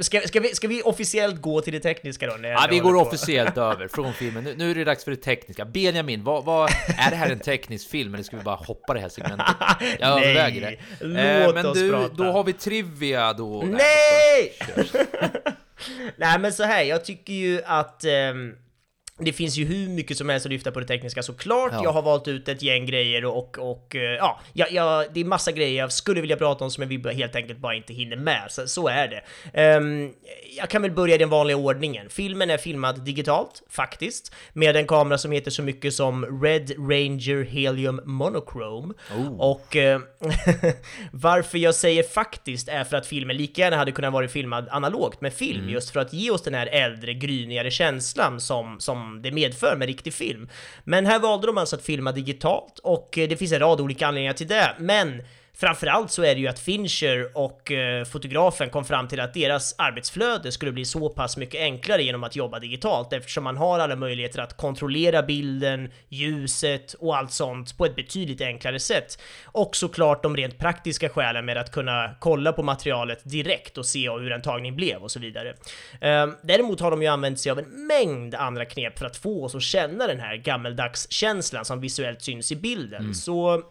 ska, ska, vi, ska vi officiellt gå till det tekniska då? När Ja, vi går på. officiellt över från filmen. Nu, nu är det dags för det tekniska. Benjamin, vad, vad, är det här en teknisk film eller ska vi bara hoppa det här segmentet? Jag överväger det. låt men du, prata. då har vi trivia då. Nej! Nej men så här, jag tycker ju att ehm, det finns ju hur mycket som helst att lyfta på det tekniska såklart. Ja. Jag har valt ut ett gäng grejer och, och eh, ja, ja, ja, det är massa grejer jag skulle vilja prata om som vi helt enkelt bara inte hinner med. Så, så är det. Ehm, jag kan väl börja i den vanliga ordningen. Filmen är filmad digitalt, faktiskt, med en kamera som heter så mycket som Red Ranger Helium Monochrome. Och eh, varför jag säger faktiskt är för att filmen lika gärna hade kunnat vara filmad analogt med film, just för att ge oss den här äldre, grynigare känslan som, som det medför med riktig film. Men här valde de alltså att filma digitalt och eh, det finns en rad olika anledningar till det, men Framförallt så är det ju att Fincher och eh, fotografen kom fram till att deras arbetsflöde skulle bli så pass mycket enklare genom att jobba digitalt eftersom man har alla möjligheter att kontrollera bilden, ljuset och allt sånt på ett betydligt enklare sätt. Och såklart de rent praktiska skälen med att kunna kolla på materialet direkt och se hur en tagning blev och så vidare. Eh, däremot har de ju använt sig av en mängd andra knep för att få oss att känna den här gammeldagskänslan som visuellt syns i bilden. Så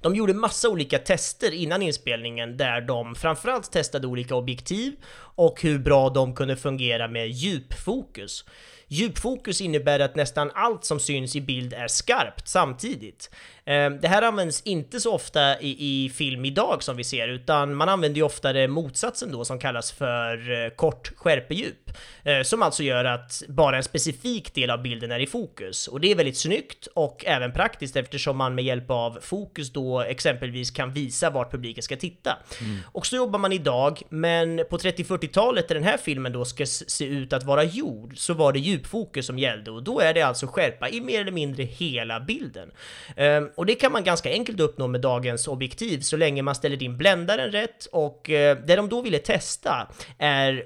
de gjorde massa olika tester innan inspelningen där de framförallt testade olika objektiv och hur bra de kunde fungera med djupfokus. Djupfokus innebär att nästan allt som syns i bild är skarpt samtidigt. Eh, Det här används inte så ofta i, i film idag som vi ser, utan man använder ju oftare motsatsen då som kallas för eh, kort skärpedjup. Eh, Som alltså gör att bara en specifik del av bilden är i fokus. Och det är väldigt snyggt och även praktiskt eftersom man med hjälp av fokus då exempelvis kan visa vart publiken ska titta. Och så jobbar man idag, men på 30-40-talet där den här filmen då ska se ut att vara gjord så var det djupfokus som gällde och då är det alltså skärpa i mer eller mindre hela bilden. Och det kan man ganska enkelt uppnå med dagens objektiv så länge man ställer in bländaren rätt. Och eh, det de då ville testa är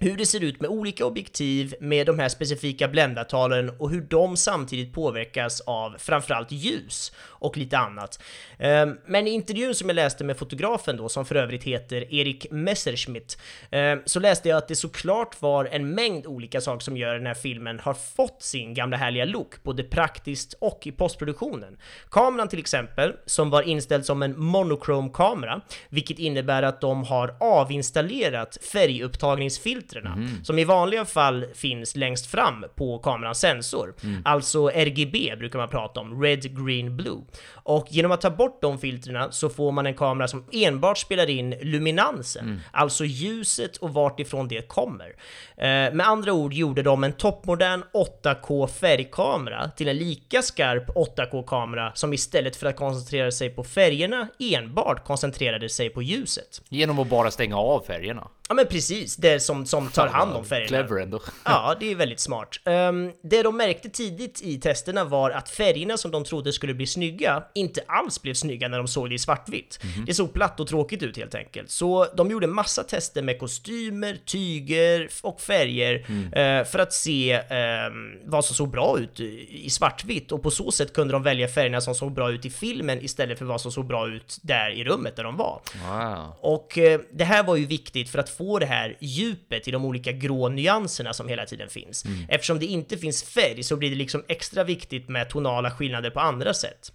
hur det ser ut med olika objektiv med de här specifika bländartalen och hur de samtidigt påverkas av framförallt ljus och lite annat. Ehm, Men i intervjun som jag läste med fotografen då, som för övrigt heter Erik Messerschmidt, ehm, så läste jag att det såklart var en mängd olika saker som gör den här filmen har fått sin gamla härliga look, både praktiskt och i postproduktionen. Kameran till exempel, som var inställd som en monochrome kamera, vilket innebär att de har avinstallerat färgupptagningsfiltrerna, som i vanliga fall finns längst fram på kamerans sensor. Alltså RGB brukar man prata om, Red, Green, Blue. Och genom att ta bort de filtrerna så får man en kamera som enbart spelar in luminansen, alltså ljuset och vart ifrån det kommer. Eh, med andra ord gjorde de en toppmodern 8K färgkamera till en lika skarp 8K-kamera som istället för att koncentrera sig på färgerna enbart koncentrerade sig på ljuset. Genom att bara stänga av färgerna. Ja men precis, det som, som tar hand om färgerna. Clever ändå. Ja, det är väldigt smart. Um, det de märkte tidigt i testerna var att färgerna som de trodde skulle bli snygga inte alls blev snygga när de såg det i svartvitt. Det såg platt och tråkigt ut helt enkelt. Så de gjorde massa tester med kostymer, tyger och färger eh, för att se ehm, vad som såg bra ut i svartvitt och på så sätt kunde de välja färgerna som såg bra ut i filmen istället för vad som såg bra ut där i rummet där de var. Wow. Och eh, det här var ju viktigt för att få det här djupet i de olika grå nyanserna som hela tiden finns. Eftersom det inte finns färg så blir det liksom extra viktigt med tonala skillnader på andra sätt.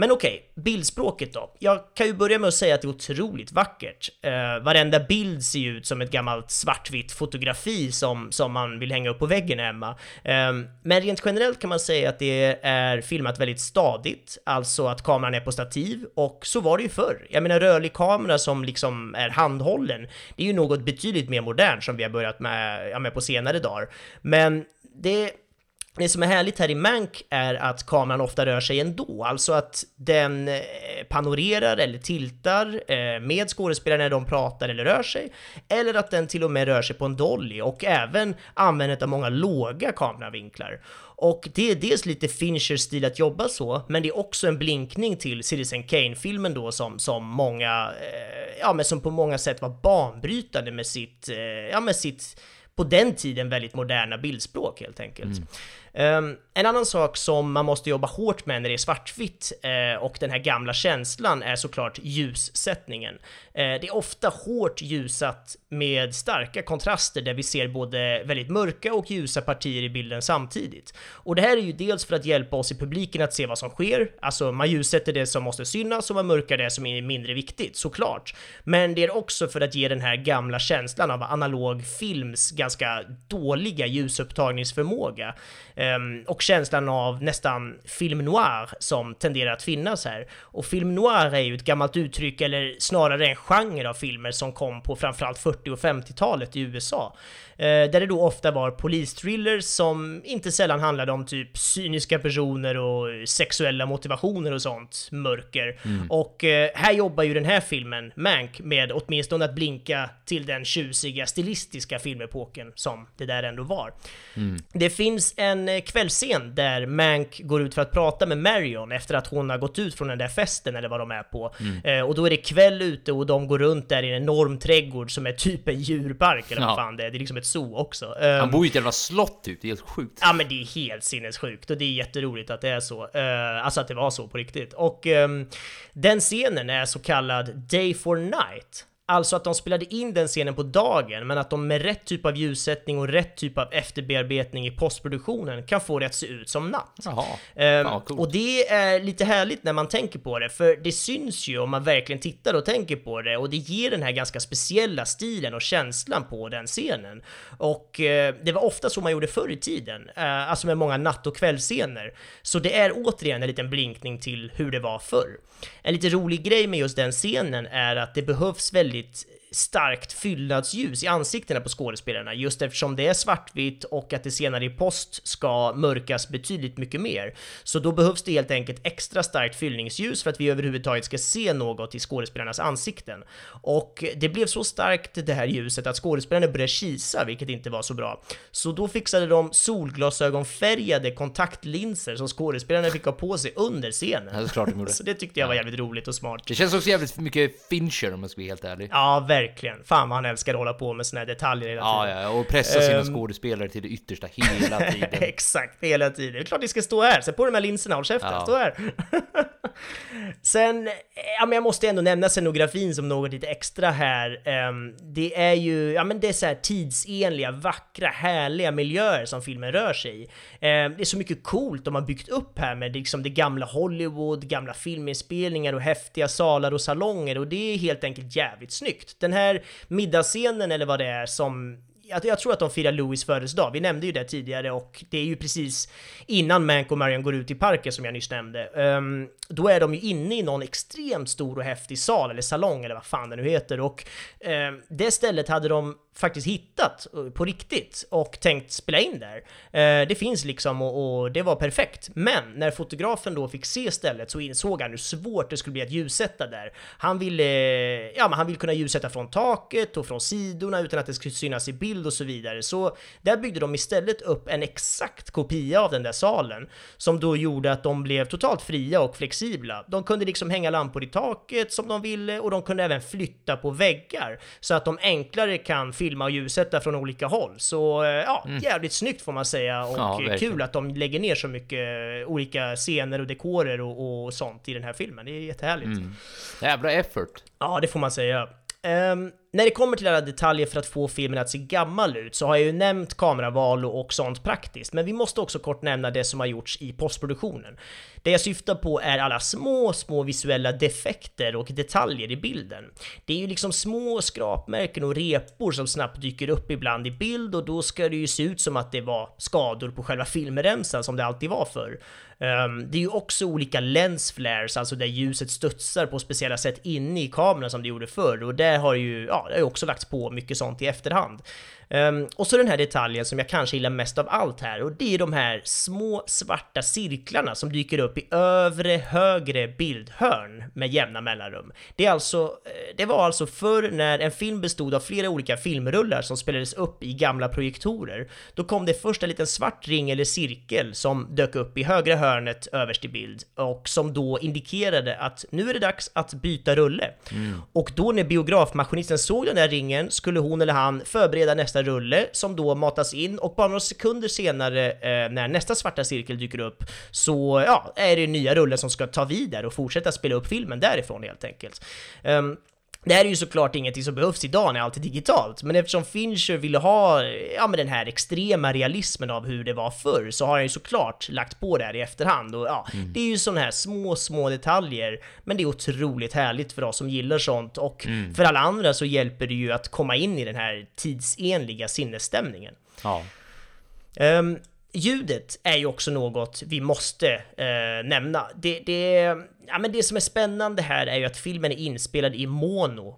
Men okej, bildspråket då? Jag kan ju börja med att säga att det är otroligt vackert. Eh, varenda bild ser ju ut som ett gammalt svartvitt fotografi som, som man vill hänga upp på väggen hemma. Eh, men rent generellt kan man säga att det är filmat väldigt stadigt, alltså att kameran är på stativ och så var det ju förr. Jag menar rörlig kamera som liksom är handhållen, det är ju något betydligt mer modernt som vi har börjat med, ja, med på senare dagar. Men det det som är härligt här i Mank är att kameran ofta rör sig ändå, alltså att den eh, panorerar eller tiltar eh, med skådespelarna när de pratar eller rör sig, eller att den till och med rör sig på en dolly och även använder av många låga kameravinklar. Och det är dels lite Finchers stil att jobba så, men det är också en blinkning till Citizen Kane-filmen då som, som många, eh, ja men som på många sätt var banbrytande med sitt, ja med sitt på den tiden väldigt moderna bildspråk helt enkelt. Mm. Um, en annan sak som man måste jobba hårt med när det är svartvitt uh, och den här gamla känslan är såklart ljussättningen. Uh, det är ofta hårt ljusat med starka kontraster där vi ser både väldigt mörka och ljusa partier i bilden samtidigt. Och det här är ju dels för att hjälpa oss i publiken att se vad som sker, alltså man ljussätter det som måste synas och man mörkar det som är mindre viktigt, såklart. Men det är också för att ge den här gamla känslan av analog films ganska dåliga ljusupptagningsförmåga. Ehm, och känslan av nästan film noir som tenderar att finnas här. Och film noir är ju ett gammalt uttryck, eller snarare en genre av filmer som kom på framförallt 40 och 50-talet i USA. Uh, där det då ofta var polisthrillers som inte sällan handlade om typ cyniska personer och sexuella motivationer och sånt mörker. Mm. Och uh, här jobbar ju den här filmen, Mank, med åtminstone att blinka till den tjusiga stilistiska filmepoken som det där ändå var. Mm. Det finns en eh, kvällsscen där Mank går ut för att prata med Marion efter att hon har gått ut från den där festen eller vad de är på. Mm. Eh, och då är det kväll ute och de går runt där i en enorm trädgård som är typ en djurpark eller vad fan det är. Det är liksom ett zoo också. Han um, bor ju i ett jävla slott typ, det är helt sjukt. Ja men det är helt sinnessjukt och det är jätteroligt att det är så. Uh, alltså att det var så på riktigt. Och um, den scenen är så kallad Day for Night. Alltså att de spelade in den scenen på dagen, men att de med rätt typ av ljussättning och rätt typ av efterbearbetning i postproduktionen kan få det att se ut som natt. Jaha, ehm, och det är lite härligt när man tänker på det, för det syns ju om man verkligen tittar och tänker på det och det ger den här ganska speciella stilen och känslan på den scenen. Och eh, det var ofta så man gjorde förr i tiden, eh, alltså med många natt och kvällsscener. Så det är återigen en liten blinkning till hur det var förr. En lite rolig grej med just den scenen är att det behövs väldigt it's starkt fyllnadsljus i ansiktena på skådespelarna just eftersom det är svartvitt och att det senare i post ska mörkas betydligt mycket mer. Så då behövs det helt enkelt extra starkt fyllningsljus för att vi överhuvudtaget ska se något i skådespelarnas ansikten. Och det blev så starkt det här ljuset att skådespelarna började kisa, vilket inte var så bra. Så då fixade de solglasögonfärgade kontaktlinser som skådespelarna fick ha på sig under scenen. Ja, det är klart de gjorde. Så det tyckte jag var jävligt roligt och smart. Det känns också jävligt mycket Fincher om jag ska vara helt ärlig. Ja, verkligen. Fan vad han älskar att hålla på med såna här detaljer hela ja, tiden. Ja, och pressa sina um, skådespelare till det yttersta hela tiden. Exakt, hela tiden. Det är klart ni ska stå här. Sätt på de här linserna, håll käften, ja. stå här. Sen, ja men jag måste ändå nämna scenografin som något lite extra här. Um, det är ju, ja men det är så här tidsenliga, vackra, härliga miljöer som filmen rör sig i. Um, det är så mycket coolt de har byggt upp här med liksom det gamla Hollywood, gamla filminspelningar och häftiga salar och salonger och det är helt enkelt jävligt snyggt. Den den här middagsscenen eller vad det är som jag, jag tror att de firar Louis födelsedag, vi nämnde ju det tidigare och det är ju precis innan Mank och Marion går ut i parken som jag nyss nämnde. Um, då är de ju inne i någon extremt stor och häftig sal eller salong eller vad fan det nu heter och um, det stället hade de faktiskt hittat eh, på riktigt och tänkt spela in där. Eh, det finns liksom och, och, det var perfekt. Men när fotografen då fick se stället så insåg han hur svårt det skulle bli att ljussätta där. Han ville, eh, ja men han vill kunna ljussätta från taket och från sidorna utan att det skulle synas i bild och så vidare. Så där byggde de istället upp en exakt kopia av den där salen som då gjorde att de blev totalt fria och flexibla. De kunde liksom hänga lampor i taket som de ville och de kunde även flytta på väggar så att de enklare kan filma och ljussätta från olika håll. Så eh, ja, mm. jävligt snyggt får man säga och ja, kul att de lägger ner så mycket olika scener och dekorer och, och sånt i den här filmen. Det är jättehärligt. Mm. Jävla effort! Ja, det får man säga. Um, när det kommer till alla detaljer för att få filmen att se gammal ut så har jag ju nämnt kameraval och sånt praktiskt, men vi måste också kort nämna det som har gjorts i postproduktionen. Det jag syftar på är alla små, små visuella defekter och detaljer i bilden. Det är ju liksom små skrapmärken och repor som snabbt dyker upp ibland i bild och då ska det ju se ut som att det var skador på själva filmremsan som det alltid var förr. Um, det är ju också olika lens flares, alltså där ljuset studsar på speciella sätt inne i kameran som det gjorde förr och där har ju, ja, det har ju också lagts på mycket sånt i efterhand. Um, och så den här detaljen som jag kanske gillar mest av allt här och det är de här små svarta cirklarna som dyker upp i övre högre bildhörn med jämna mellanrum. Det, är alltså, eh, det var alltså förr när en film bestod av flera olika filmrullar som spelades upp i gamla projektorer. Då kom det först en liten svart ring eller cirkel som dök upp i högra hörnet överst i bild och som då indikerade att nu är det dags att byta rulle. Mm. Och då när biografmaskinisten såg den där ringen skulle hon eller han förbereda nästa rulle som då matas in och bara några sekunder senare eh, när nästa svarta cirkel dyker upp så ja, är det nya rullen som ska ta vid där och fortsätta spela upp filmen därifrån helt enkelt. Um, det här är ju såklart ingenting som behövs idag när allt är digitalt, men eftersom Fincher ville ha ja, men den här extrema realismen av hur det var förr så har han ju såklart lagt på det här i efterhand. Och ja, Mm. Det är ju sådana här små, små detaljer, men det är otroligt härligt för oss som gillar sånt och Mm. för alla andra så hjälper det ju att komma in i den här tidsenliga sinnesstämningen. Ja. Ehm, ljudet är ju också något vi måste eh, nämna. Det, det, ja, men det som är spännande här är ju att filmen är inspelad i mono.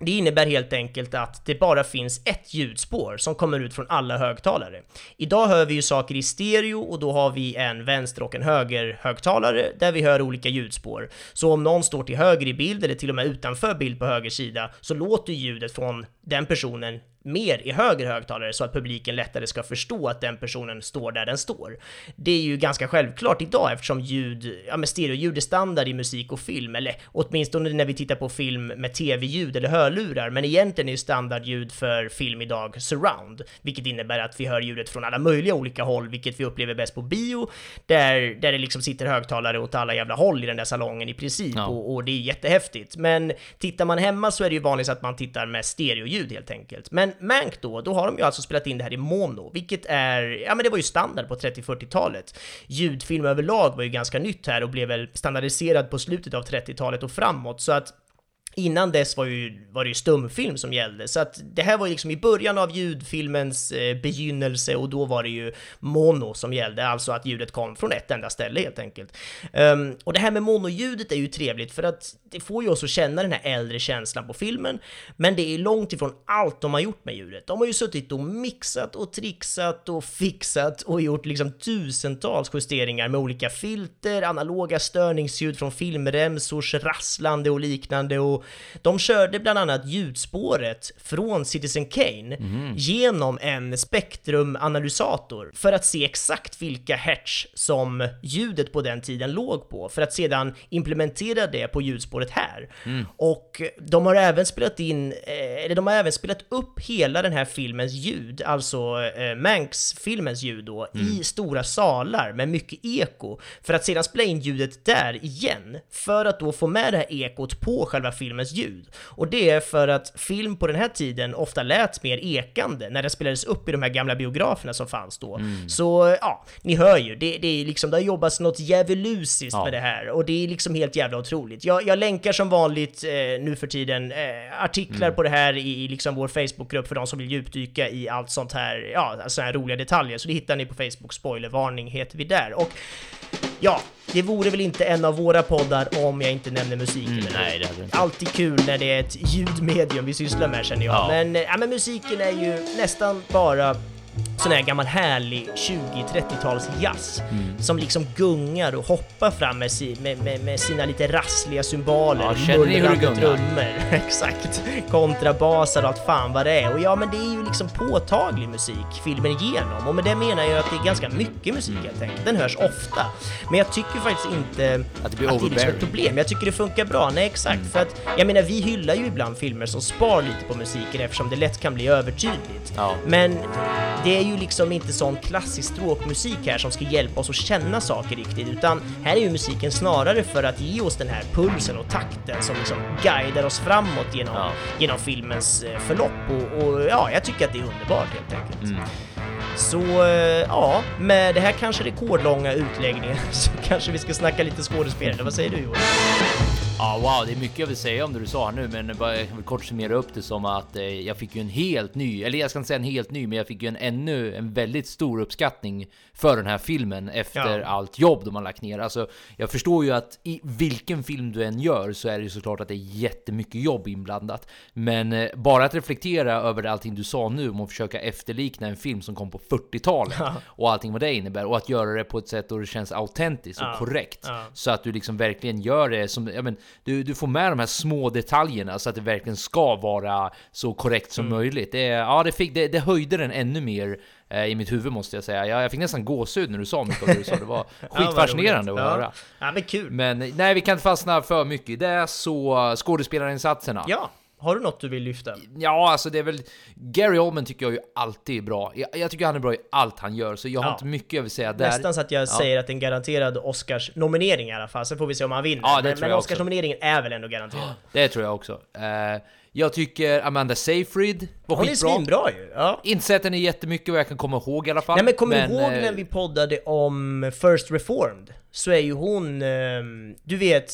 Det innebär helt enkelt att det bara finns ett ljudspår som kommer ut från alla högtalare. Idag hör vi ju saker i stereo och då har vi en vänster och en höger högtalare där vi hör olika ljudspår. Så om någon står till höger i bild eller till och med utanför bild på höger sida så låter ljudet från den personen mer i höger högtalare så att publiken lättare ska förstå att den personen står där den står. Det är ju ganska självklart idag eftersom ljud, ja men stereoljud är standard i musik och film, eller åtminstone när vi tittar på film med tv-ljud eller hörlurar, men egentligen är ju standardljud för film idag surround, vilket innebär att vi hör ljudet från alla möjliga olika håll, vilket vi upplever bäst på bio, där, där det liksom sitter högtalare åt alla jävla håll i den där salongen i princip, Ja. och, och det är jättehäftigt. Men tittar man hemma så är det ju vanligt att man tittar med stereoljud helt enkelt. Men Mank då, då har de ju alltså spelat in det här i mono, vilket är, ja men det var ju standard på 30-40-talet. Ljudfilm överlag var ju ganska nytt här och blev väl standardiserad på slutet av 30-talet och framåt, så att Innan dess var, ju, var det ju stumfilm som gällde, så att det här var ju liksom i början av ljudfilmens eh, begynnelse och då var det ju mono som gällde, alltså att ljudet kom från ett enda ställe helt enkelt. Um, och det här med monoljudet är ju trevligt för att det får ju oss att känna den här äldre känslan på filmen, men det är långt ifrån allt de har gjort med ljudet. De har ju suttit och mixat och trixat och fixat och gjort liksom tusentals justeringar med olika filter, analoga störningsljud från filmremsors rasslande och liknande och de körde bland annat ljudspåret från Citizen Kane genom en spektrumanalysator för att se exakt vilka hertz som ljudet på den tiden låg på för att sedan implementera det på ljudspåret här. Och de har även spelat in, eh, eller de har även spelat upp hela den här filmens ljud, alltså eh, Manks filmens ljud då, i stora salar med mycket eko för att sedan spela in ljudet där igen för att då få med det här ekot på själva filmens ljud. Och det är för att film på den här tiden ofta lät mer ekande när det spelades upp i de här gamla biograferna som fanns då. Så ja, ni hör ju, det, det är liksom, det har jobbats något djävulusiskt Ja. med det här och det är liksom helt jävla otroligt. Jag, jag länkar som vanligt eh, nu för tiden eh, artiklar på det här i, i liksom vår Facebookgrupp för de som vill djupdyka i allt sånt här, ja, såna här roliga detaljer. Så det hittar ni på Facebook, spoilervarning heter vi där. Och ja, det vore väl inte en av våra poddar om jag inte nämner musiken. hur? nej, det hade inte. Alltid kul när det är ett ljudmedium vi sysslar med känner jag. Ja. Men, eh, ja, men musiken är ju nästan bara sån här gammal härlig 20-30-tals jazz Mm. som liksom gungar och hoppar fram med, si, med, med, med sina lite rassliga symboler, Ja, känner hur det mullrande gungar? trummor, exakt, kontrabasar och allt fan vad det är. Och ja, men det är ju liksom påtaglig musik filmen igenom och med det menar jag att det är ganska mycket musik helt enkelt. Den hörs ofta, men jag tycker faktiskt inte Att det blir är liksom ett problem. Jag tycker det funkar bra. Nej, exakt. För att, jag menar, vi hyllar ju ibland filmer som spar lite på musiken eftersom det lätt kan bli övertydligt. Ja. Men det är ju liksom inte sån klassisk stråkmusik här som ska hjälpa oss att känna saker riktigt, utan här är ju musiken snarare för att ge oss den här pulsen och takten som liksom guidar oss framåt genom, Ja. genom filmens eh, förlopp. Och, och ja, jag tycker att det är underbart helt enkelt. Mm. Så eh, ja, med det här kanske rekordlånga utläggningen så kanske vi ska snacka lite skådespelare. Vad säger du Johan? Ja, wow, det är mycket jag vill säga om det du sa nu, men bara, jag vill kort summera upp det som att eh, jag fick ju en helt ny, eller jag ska inte säga en helt ny, men jag fick ju en ännu en väldigt stor uppskattning för den här filmen efter Ja. allt jobb de har lagt ner. Alltså, jag förstår ju att i vilken film du än gör så är det ju såklart att det är jättemycket jobb inblandat. Men eh, bara att reflektera över allting du sa nu om att försöka efterlikna en film som kom på 40-talet och allting vad det innebär och att göra det på ett sätt då det känns autentiskt och Ja. korrekt. Ja. Så att du liksom verkligen gör det som, ja men, du, du får med de här små detaljerna så att det verkligen ska vara så korrekt som Mm. möjligt. Det, ja, det, fick, det, det höjde den ännu mer eh, i mitt huvud måste jag säga. Jag, jag fick nästan gåshud när du sa mycket av det du sa. Det var Ja, skitfascinerande att roligt. höra. Ja. ja, men kul. Men nej, vi kan inte fastna för mycket i det, så skådespelarinsatserna. Ja. Har du något du vill lyfta? Ja, alltså det är väl... Gary Oldman tycker jag ju alltid är bra. Jag, jag tycker han är bra i allt han gör, så jag har Ja. inte mycket jag vill säga där. Nästan så att jag Ja. säger att det är en garanterad Oscars-nominering i alla fall, sen får vi se om han vinner. Ja, men men. Oscars-nomineringen är väl ändå garanterad? Det tror jag också. Eh, jag tycker Amanda Seyfried var Hon är skitbra. svinbra ju! Ja. Inte sett henne jättemycket vad jag kan komma ihåg i alla fall. Nej men kommer du ihåg eh, när vi poddade om First Reformed? Så är ju hon, ehm, du vet,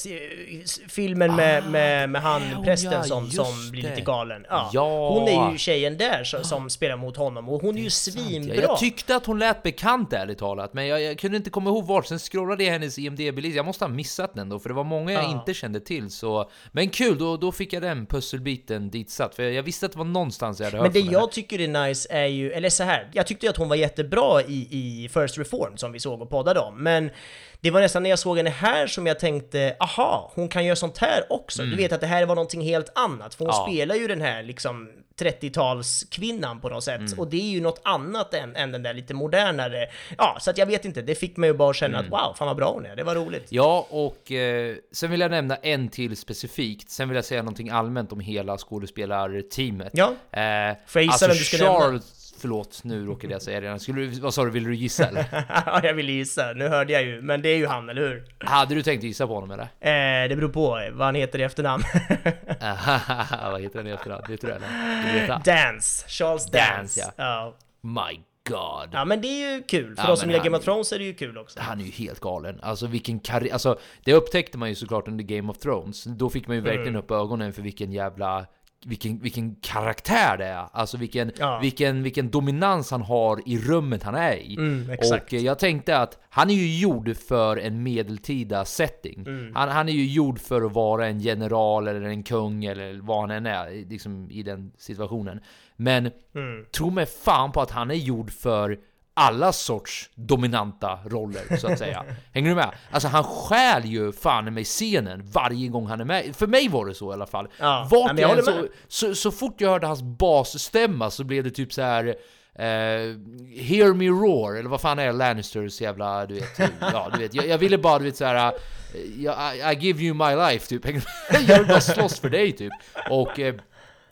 filmen med, med, med han Ah, hon, prästen ja, som, som blir det. lite galen. Ja. Ja. Hon är ju tjejen där som, som spelar mot honom och hon är ju svinbra. Ja, jag tyckte att hon lät bekant ärligt talat, men jag, jag kunde inte komma ihåg vart. Sen scrollade jag hennes IMDB-lista. Jag måste ha missat den då, för det var många jag Ja. inte kände till. Så... Men kul, då, då fick jag den pusselbiten ditsatt. För jag, jag visste att det var någonstans jag hade Men hört det från jag henne. tycker är nice är ju, eller så här, jag tyckte att hon var jättebra i, i First Reformed som vi såg och poddade om, men det var nästan när jag såg henne här som jag tänkte, aha, hon kan göra sånt här också. Du vet att det här var någonting helt annat, för hon Mm. Ja. spelar ju den här liksom 30-talskvinnan på något sätt, Mm. och det är ju något annat än, än den där lite modernare. Ja, så att jag vet inte, det fick mig ju bara känna Mm. att wow, fan vad bra hon är, det var roligt. Ja, och eh, sen vill jag nämna en till specifikt. Sen vill jag säga någonting allmänt om hela skådespelarteamet. Ja. Eh, alltså du ska nämna? Förlåt, nu råkade jag säga det redan. Skulle du, vad sa du, ville du gissa eller? Ja, jag vill gissa, nu hörde jag ju, men det är ju han, eller hur? Hade du tänkt gissa på honom eller? Eh, det beror på vad han heter i efternamn. vad heter den i efternamn? Det eller? Vill du veta? Dance, Charles Dance. Dance, ja. ja. My God. Ja men det är ju kul, för Ja, de som gillar han Game of Thrones är det ju kul också. Han är ju helt galen. Alltså vilken karriär, alltså det upptäckte man ju såklart under Game of Thrones. Då fick man ju verkligen Mm. upp ögonen för vilken jävla vilken, vilken karaktär det är, alltså vilken, Ja. vilken, vilken dominans han har i rummet han är i. Mm, och eh, jag tänkte att han är ju gjord för en medeltida setting. Mm. Han, han är ju gjord för att vara en general eller en kung eller vad han än är liksom, i den situationen. Men Mm. tro mig fan på att han är gjord för alla sorts dominanta roller, så att säga. Hänger du med? Alltså han stjäl ju fan i mig scenen varje gång han är med. För mig var det så i alla fall. Ja, Vart jag jag så, med. så, så fort jag hörde hans basstämma så blev det typ så här. Eh, hear me roar, eller vad fan är Lannisters jävla, du vet, ja du vet, jag, jag ville bara du vet såhär, jag, I, I give you my life typ, jag vill bara slåss för dig typ, och eh,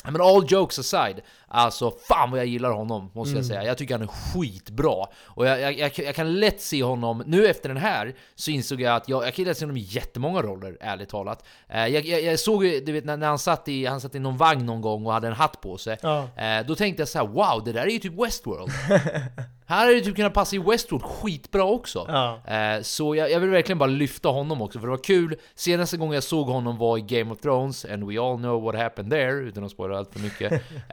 men all jokes aside, alltså fan vad jag gillar honom måste Mm. jag säga. Jag tycker han är skitbra. Och jag, jag, jag, jag kan lätt se honom, nu efter den här så insåg jag att jag, kan lätt se honom i jättemånga roller, ärligt talat. Eh, jag, såg ju, du vet när, när han, satt i, han satt i någon vagn någon gång och hade en hatt på sig. Ja. Eh, då tänkte jag så här: wow, det där är ju typ Westworld. här hade det typ kunnat passa i Westworld skitbra också. Ja. Eh, så jag, jag vill verkligen bara lyfta honom också, för det var kul. Senaste gången jag såg honom var i Game of Thrones, and we all know what happened there, utan att spoila allt för mycket.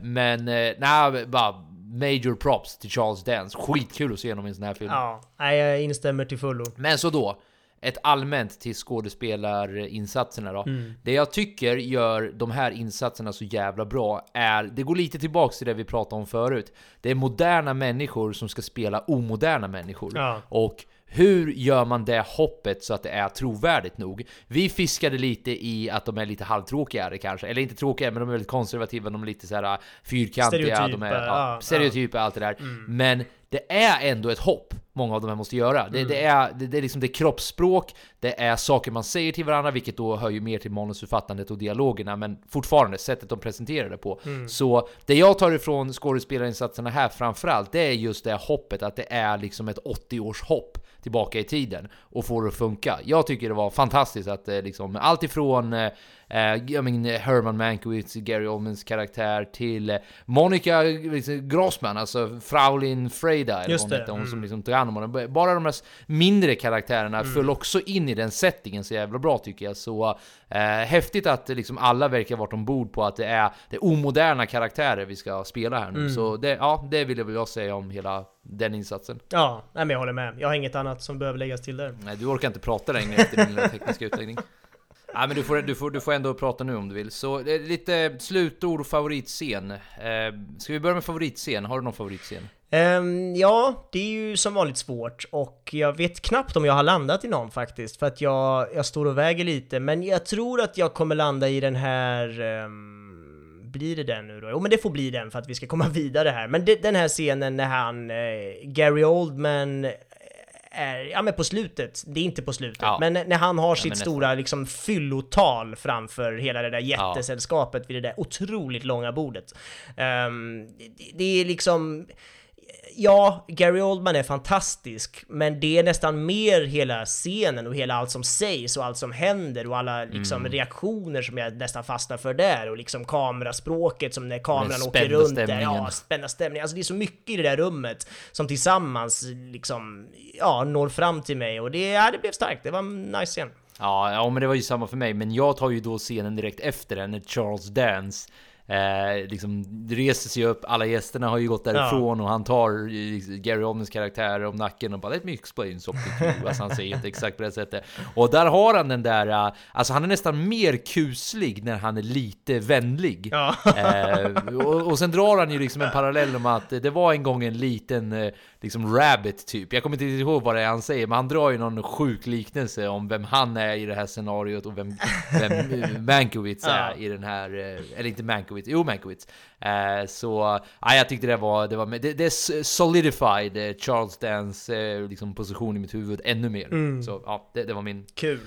men, eh, nej, bara major props till Charles Dance. Skitkul att se honom i en sån här film. Ja, nej, jag instämmer till fullo. Men så då, ett allmänt till skådespelarinsatserna då. Det jag tycker gör de här insatserna så jävla bra är, det går lite tillbaks till det vi pratade om förut. Det är moderna människor som ska spela omoderna människor. Ja. Och hur gör man det hoppet så att det är trovärdigt nog? Vi fiskade lite i att de är lite halvtråkigare kanske, eller inte tråkiga men de är väldigt konservativa, de är lite så här fyrkantiga, de Stereotypa, är, ja, ja, stereotyper, allt det där. Men det är ändå ett hopp många av de här måste göra. Det, det, är, det, det är liksom det är kroppsspråk, det är saker man säger till varandra, vilket då hör ju mer till manusförfattandet och dialogerna, men fortfarande sättet de presenterar det på. Så det jag tar ifrån skådespelarinsatserna här framförallt, det är just det hoppet, att det är liksom ett 80-års hopp tillbaka i tiden och får det att funka. Jag tycker det var fantastiskt att eh, liksom allt ifrån eh, jag mean, Herman Mankiewicz, Gary Oldmans karaktär till eh, Monica liksom, Grossman, alltså Fraulin Freida eller hon det, hette, hon mm. som liksom tog hand om honom. Bara de här mindre karaktärerna föll också in i den settingen så jävla bra tycker jag. Så eh, häftigt att liksom alla verkar varit ombord på att det är, det är omoderna karaktärer vi ska spela här nu. Så det, ja, det ville väl jag säga om hela den insatsen. Ja, nej, men jag håller med. Jag har inget annat som behöver läggas till där. Nej, du orkar inte prata längre efter lilla tekniska utläggning. Nej, men du får, du, får, du får ändå prata nu om du vill. Så eh, lite slutord och favoritscen. Eh, ska vi börja med favoritscen? Har du någon favoritscen? Um, ja, det är ju som vanligt svårt och jag vet knappt om jag har landat i någon faktiskt för att jag, jag står och väger lite men jag tror att jag kommer landa i den här um blir det den nu då? Jo men det får bli den för att vi ska komma vidare här men det, den här scenen när han, eh, Gary Oldman är, ja men på slutet, det är inte på slutet, Ja. men när han har sitt men nästan. stora liksom fyllotal framför hela det där jättesällskapet vid det där otroligt långa bordet. Ehm, det, det är liksom, Ja, Gary Oldman är fantastisk, men det är nästan mer hela scenen och hela allt som sägs och allt som händer och alla liksom Mm. reaktioner som jag nästan fastnar för där och liksom kameraspråket som när kameran åker runt där. stämningen. Ja, spända stämning. Alltså det är så mycket i det där rummet som tillsammans liksom, ja, når fram till mig och det, ja, det blev starkt. Det var en nice scen. Ja, ja, men det var ju samma för mig. Men jag tar ju då scenen direkt efter den när Charles Dance Eh, liksom reser sig upp, alla gästerna har ju gått därifrån och han tar eh, Gary Oldmans karaktär om nacken och bara Let me explain something to you. Alltså han säger inte exakt på det sättet. Och där har han den där, eh, alltså han är nästan mer kuslig när han är lite vänlig. Ja. Eh, och, och sen drar han ju liksom en parallell om att det var en gång en liten eh, liksom rabbit typ. Jag kommer inte ihåg vad det är han säger, men han drar ju någon sjuk liknelse om vem han är i det här scenariot och vem, vem Mankiewicz är i den här, eh, eller inte Mankiewicz, jo Mankiewicz. Eh, så ja, jag tyckte det var, det var, det, det solidified eh, Charles Dance liksom position i mitt huvud ännu mer. Mm. Så ja, det, det var min Kul.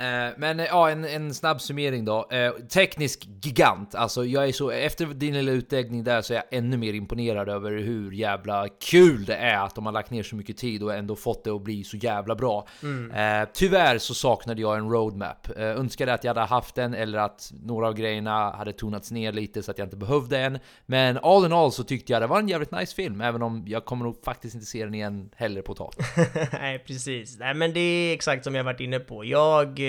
Eh, Men eh, ja, en, en snabb summering då. Eh, teknisk gigant. Alltså jag är så, efter din lilla utläggning där så är jag ännu mer imponerad över hur jävla kul det är att de har lagt ner så mycket tid och ändå fått det att bli så jävla bra. Eh, tyvärr så saknade jag en roadmap. Eh, önskade att jag hade haft den eller att några av grejerna hade tonats ner lite så att jag inte behövde en. Men all in all så tyckte jag det var en jävligt nice film, även om jag kommer nog faktiskt inte se den igen heller på ett tag. Nej, precis. Nej, men det är exakt som jag varit inne på. Jag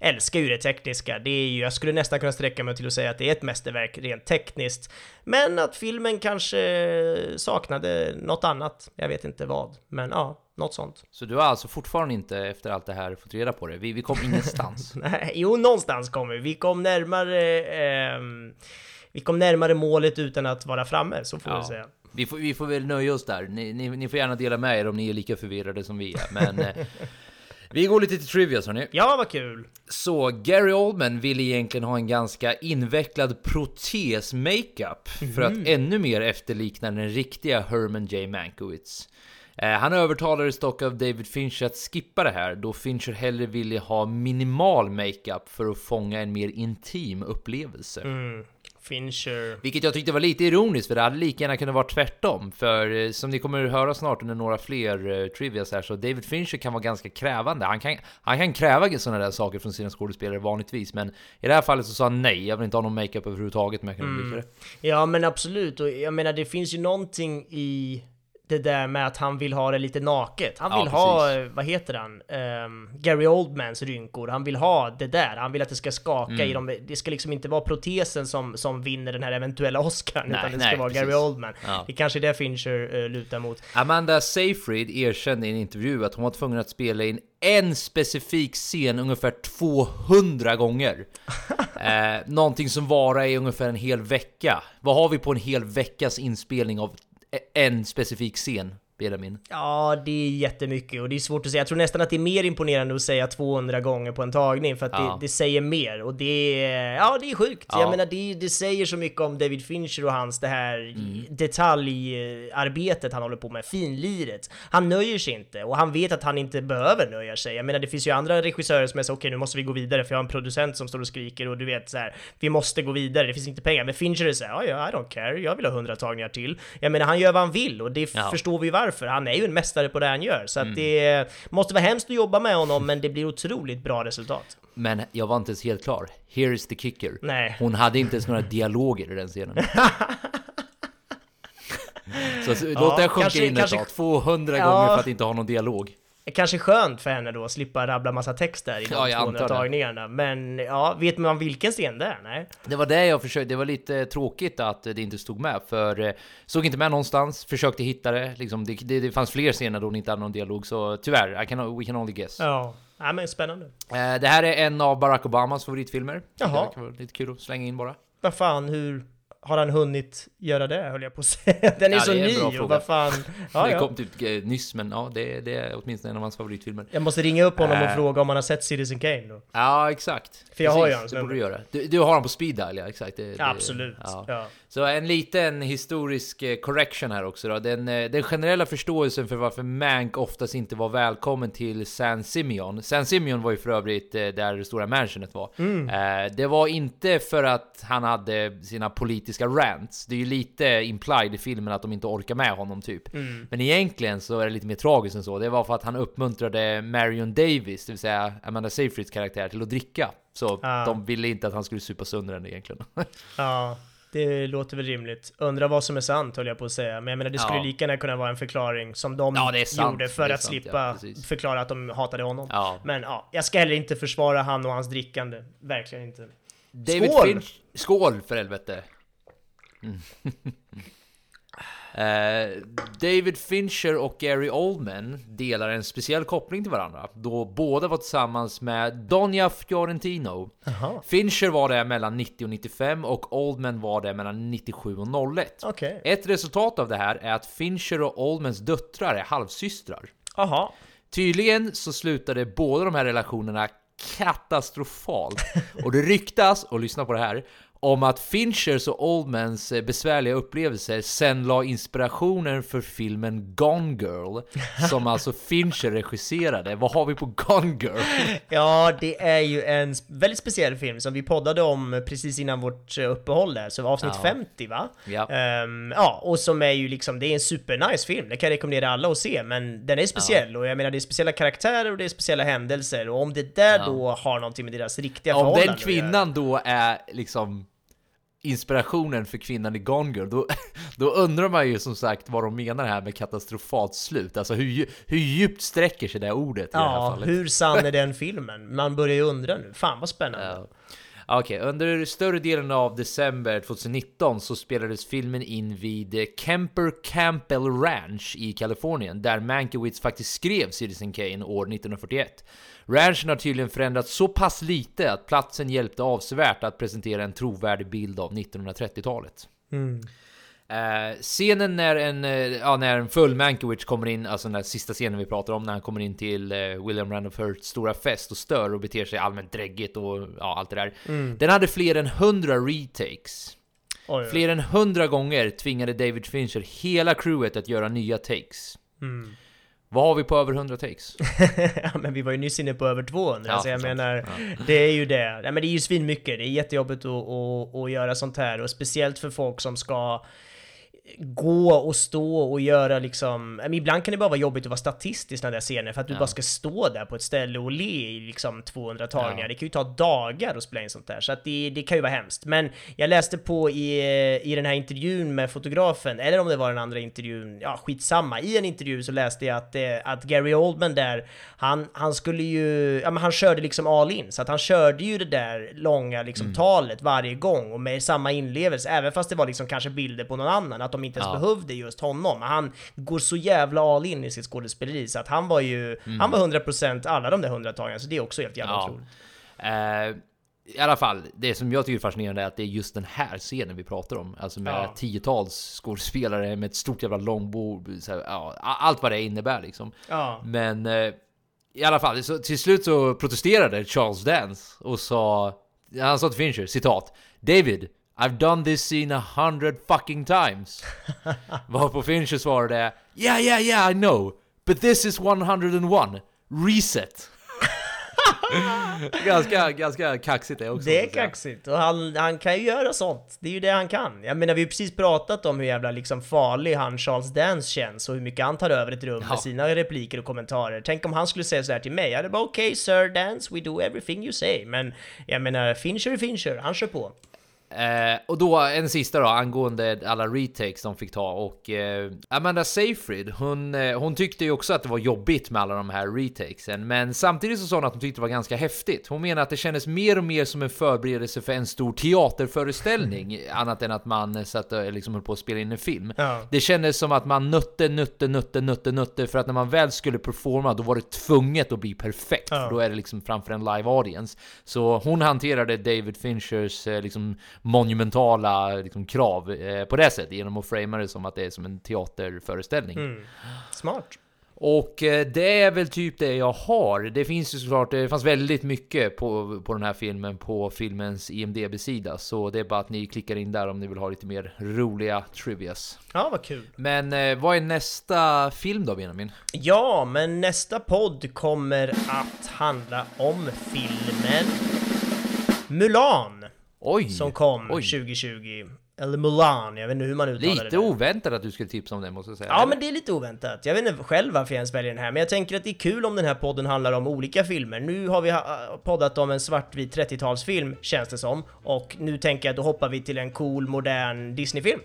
älskar ju det tekniska. Det är ju, jag skulle nästan kunna sträcka mig till att säga att det är ett mästerverk rent tekniskt. Men att filmen kanske saknade något annat. Jag vet inte vad. Men ja, något sånt. Så du har alltså fortfarande inte efter allt det här fått reda på det? Vi, vi kom ingenstans. Nej, jo, någonstans kom vi. Vi kom närmare... ehm, vi kom närmare målet utan att vara framme, så får vi säga. Vi får, vi får väl nöja oss där. Ni, ni, ni får gärna dela med er om ni är lika förvirrade som vi är. Men eh, vi går lite till trivia hörni. Ja, vad kul! Så Gary Oldman ville egentligen ha en ganska invecklad protes-makeup för att ännu mer efterlikna den riktiga Herman J. Mankiewicz. Eh, han övertalades dock av David Fincher att skippa det här då Fincher hellre ville ha minimal makeup för att fånga en mer intim upplevelse. Fincher. Vilket jag tyckte var lite ironiskt för det hade lika gärna kunnat vara tvärtom. För eh, som ni kommer att höra snart under några fler uh, trivias här så David Fincher kan vara ganska krävande. Han kan, han kan kräva sådana där saker från sina skådespelare vanligtvis. Men i det här fallet så sa han nej, jag vill inte ha någon makeup överhuvudtaget men jag kan mm. det. Ja, men absolut. Och jag menar, det finns ju någonting i det där med att han vill ha det lite naket. Han Ja, vill ha, precis. eh, vad heter han, Ehm, Gary Oldmans rynkor. Han vill ha det där. Han vill att det ska skaka Mm. i dem. Det ska liksom inte vara protesen som, som vinner den här eventuella Oscarn, Nej, utan det ska nej, vara precis. Gary Oldman. Ja. Det kanske är det Fincher uh, lutar mot. Amanda Seyfried erkände i en intervju att hon var tvungen att spela in en specifik scen ungefär 200 gånger. eh, någonting som varar i ungefär en hel vecka. Vad har vi på en hel veckas inspelning av en specifik scen? Benjamin? Ja, det är jättemycket och det är svårt att säga. Jag tror nästan att det är mer imponerande att säga 200 gånger på en tagning för att Ja. det, det säger mer och det är, ja, det är sjukt. Ja. Jag menar, det, det säger så mycket om David Fincher och hans det här Mm. detaljarbetet han håller på med, finliret. Han nöjer sig inte och han vet att han inte behöver nöja sig. Jag menar, det finns ju andra regissörer som är så okej, nu måste vi gå vidare för jag har en producent som står och skriker och du vet så här, vi måste gå vidare, det finns inte pengar. Men Fincher är så här, ja, I don't care, jag vill ha 100 tagningar till. Jag menar, han gör vad han vill och det Ja. förstår vi varför. Han är ju en mästare på det han gör, så Mm. det måste vara hemskt att jobba med honom, men det blir otroligt bra resultat. Men jag var inte ens helt klar. Here is the kicker. Nej. Hon hade inte ens några dialoger i den scenen. så, så Ja, låt det sjunka in ett kanske- tag. 200 Ja. gånger för att inte ha någon dialog. Kanske skönt för henne då att slippa rabbla massa text där i de Ja, jag 200 antar det. tagningarna. Men ja, vet man vilken scen det är? Nej. Det var det jag försökte, det var lite tråkigt att det inte stod med för eh, såg inte med någonstans, försökte hitta det, liksom, det, det, det fanns fler scener då hon inte hade någon dialog så tyvärr, I can, we can only guess. Ja, ja men spännande. Eh, det här är en av Barack Obamas favoritfilmer. Jaha. Det kan vara lite kul att slänga in bara. Vad fan, hur har han hunnit göra det, höll jag på att säga. Den är Ja, så är ny och vad fan. Ja, det ja. kom typ eh, nyss, men ja, det, det är åtminstone en av hans favoritfilmer. Jag måste ringa upp honom och Äh. fråga om han har sett Citizen Kane då. Ja, exakt. För jag har ju Precis, hans Det borde nummer. du göra. Du, du har honom på speed dial, ja exakt. Det, det, Absolut. ja. Så en liten historisk eh, correction här också då. Den, eh, den generella förståelsen för varför Mank oftast inte var välkommen till San Simeon. San Simeon var ju för övrigt eh, där det stora mansionet var. Mm. Det var inte för att han hade sina politiska rants. Det är ju lite implied i filmen att de inte orkar med honom typ. Mm. Men egentligen så är det lite mer tragiskt än så. Det var för att han uppmuntrade Marion Davis, det vill säga Amanda Seyfrieds karaktär, till att dricka. Så Ah. de ville inte att han skulle supa sönder den egentligen. Ja, det låter väl rimligt. Undrar vad som är sant höll jag på att säga. Men jag menar det skulle Ja. lika gärna kunna vara en förklaring som de Ja, sant. gjorde för att sant, slippa ja, förklara att de hatade honom. Ja. Men ja, jag ska heller inte försvara han och hans drickande. Verkligen inte. David Skål! Finch... Skål för helvete! Mm. Eh, David Fincher och Gary Oldman delar en speciell koppling till varandra då båda var tillsammans med Donja Fiorentino. Jaha. Fincher var där mellan 90 och 95 och Oldman var där mellan 97 och 01. Okej. Ett resultat av det här är att Fincher och Oldmans döttrar är halvsystrar. Jaha. Tydligen så slutade båda de här relationerna katastrofalt. Och det ryktas, och lyssna på det här, om att Finchers och Oldmans eh, besvärliga upplevelser sen la inspirationen för filmen Gone Girl, som alltså Fincher regisserade. Vad har vi på Gone Girl? Ja, det är ju en väldigt speciell film som vi poddade om precis innan vårt eh, uppehåll där, så avsnitt Ja. 50 va? Ja. Ehm, ja, och som är ju liksom, det är en supernice film, det kan jag rekommendera alla att se, men den är speciell och jag menar det är speciella karaktärer och det är speciella händelser och om det där Ja. då har någonting med deras riktiga Om förhållanden den att göra. kvinnan då är liksom inspirationen för kvinnan i Gone Girl, då, då undrar man ju som sagt vad de menar här med katastrofalt slut. Alltså hur, hur djupt sträcker sig det här ordet i det här Ja, fallet? hur sann är den filmen? Man börjar ju undra nu, fan vad spännande. Ja. Ah, okej, under större delen av december 2019 så spelades filmen in vid Kemper Campbell Ranch i Kalifornien, där Mankiewicz faktiskt skrev Citizen Kane år 1941. Ranchen har tydligen förändrats så pass lite att platsen hjälpte avsevärt att presentera en trovärdig bild av 1930-talet. Eh, scenen när en, eh, ja, när en full Mankiewicz kommer in, alltså den där sista scenen vi pratar om, när han kommer in till eh, William Randolph Hearsts stora fest och stör och beter sig allmänt dräggigt och ja, allt det där. Den hade fler än 100 retakes. Oj, oj. Fler än 100 gånger tvingade David Fincher hela crewet att göra nya takes. Vad har vi på över 100 takes? ja, men vi var ju nyss inne på över 200, Ja, så jag sant. menar, det är ju det. Ja, men det är ju svinmycket, det är jättejobbigt att, att, att göra sånt här, och speciellt för folk som ska gå och stå och göra liksom, men ibland kan det bara vara jobbigt att vara statist i sådana där scener för att du Ja. bara ska stå där på ett ställe och le i liksom 200 tagningar. Ja. Det kan ju ta dagar att spela in sånt där, så att det, det kan ju vara hemskt. Men jag läste på i, i den här intervjun med fotografen, eller om det var den andra intervjun, ja skitsamma. I en intervju så läste jag att, eh, att Gary Oldman där, han, han skulle ju, ja men han körde liksom all in, så att han körde ju det där långa liksom talet varje gång och med samma inlevelse, även fast det var liksom kanske bilder på någon annan, att de inte ens Ja. behövde just honom. Han går så jävla all in i sitt skådespeleri så att han var ju, han var 100% alla de där 100 tagningarna, så det är också helt jävla Ja. otroligt. Eh, I alla fall, det som jag tycker är fascinerande är att det är just den här scenen vi pratar om. Alltså med Ja. tiotals skådespelare med ett stort jävla långbord. Här, ja, allt vad det innebär liksom. Ja. Men eh, i alla fall, så, till slut så protesterade Charles Dance och sa... Han sa till Fincher, citat. David, I've done this scene a hundred fucking times. Varpå Fincher svarade Yeah, yeah, yeah, I know. But this is 101. Reset. ganska, ganska kaxigt det också. Det är kaxigt och han, han kan ju göra sånt. Det är ju det han kan. Jag menar vi har precis pratat om hur jävla liksom farlig han Charles Dance känns och hur mycket han tar över ett rum Ja. med sina repliker och kommentarer. Tänk om han skulle säga sådär till mig. Jag hade bara okej sir Dance, we do everything you say. Men jag menar Fincher är Fincher, han kör på. Eh, och då en sista då angående alla retakes de fick ta och eh, Amanda Seyfried hon, eh, hon tyckte ju också att det var jobbigt med alla de här retakesen men samtidigt så sa hon att hon tyckte det var ganska häftigt. Hon menar att det kändes mer och mer som en förberedelse för en stor teaterföreställning annat än att man eh, satt och liksom höll på att spela in en film. Ja. Det kändes som att man nötte, nötte, nötte, nötte, nötte för att när man väl skulle performa då var det tvunget att bli perfekt. Ja. För då är det liksom framför en live audience. Så hon hanterade David Finchers eh, liksom monumentala liksom, krav eh, på det sättet genom att framea det som att det är som en teaterföreställning. Mm. Smart. Och eh, det är väl typ det jag har. Det finns ju såklart, det fanns väldigt mycket på, på den här filmen på filmens IMDB-sida. Så det är bara att ni klickar in där om ni vill ha lite mer roliga trivias. Ja, vad kul. Men eh, vad är nästa film då Benjamin? Ja, men nästa podd kommer att handla om filmen Mulan. Oj! Som kom Oj. 2020. Eller Mulan, jag vet inte hur man uttalar det. Lite oväntat att du skulle tipsa om det måste jag säga. Ja, men det är lite oväntat. Jag vet inte själv varför jag ens väljer den här, men jag tänker att det är kul om den här podden handlar om olika filmer. Nu har vi ha- poddat om en svartvit 30-talsfilm, känns det som. Och nu tänker jag att då hoppar vi till en cool, modern Disney-film.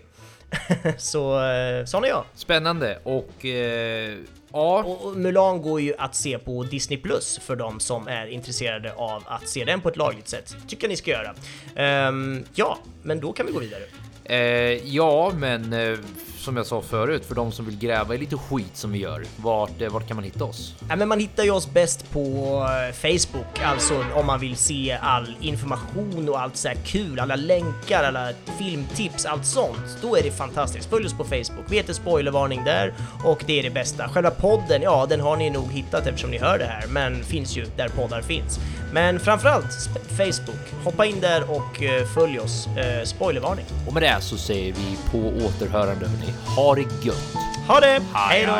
Så, eh, sån är jag. Spännande och eh, ja, Och Mulan går ju att se på Disney Plus för de som är intresserade av att se den på ett lagligt sätt. Tycker jag ni ska göra. Ehm, ja, men då kan vi gå vidare. eh, ja, men eh, som jag sa förut, för de som vill gräva i lite skit som vi gör, vart, eh, vart kan man hitta oss? Ja, men man hittar ju oss bäst på eh, Facebook, alltså om man vill se all information och allt så här kul, alla länkar, alla filmtips, allt sånt. Då är det fantastiskt. Följ oss på Facebook, vi heter spoilervarning där och det är det bästa. Själva podden, ja, den har ni nog hittat eftersom ni hör det här, men finns ju där poddar finns. Men framförallt Facebook, hoppa in där och eh, följ oss. Spoilervarning. Och med det så säger vi på återhörande hörni, ha det gött! Ha det! Hej, då!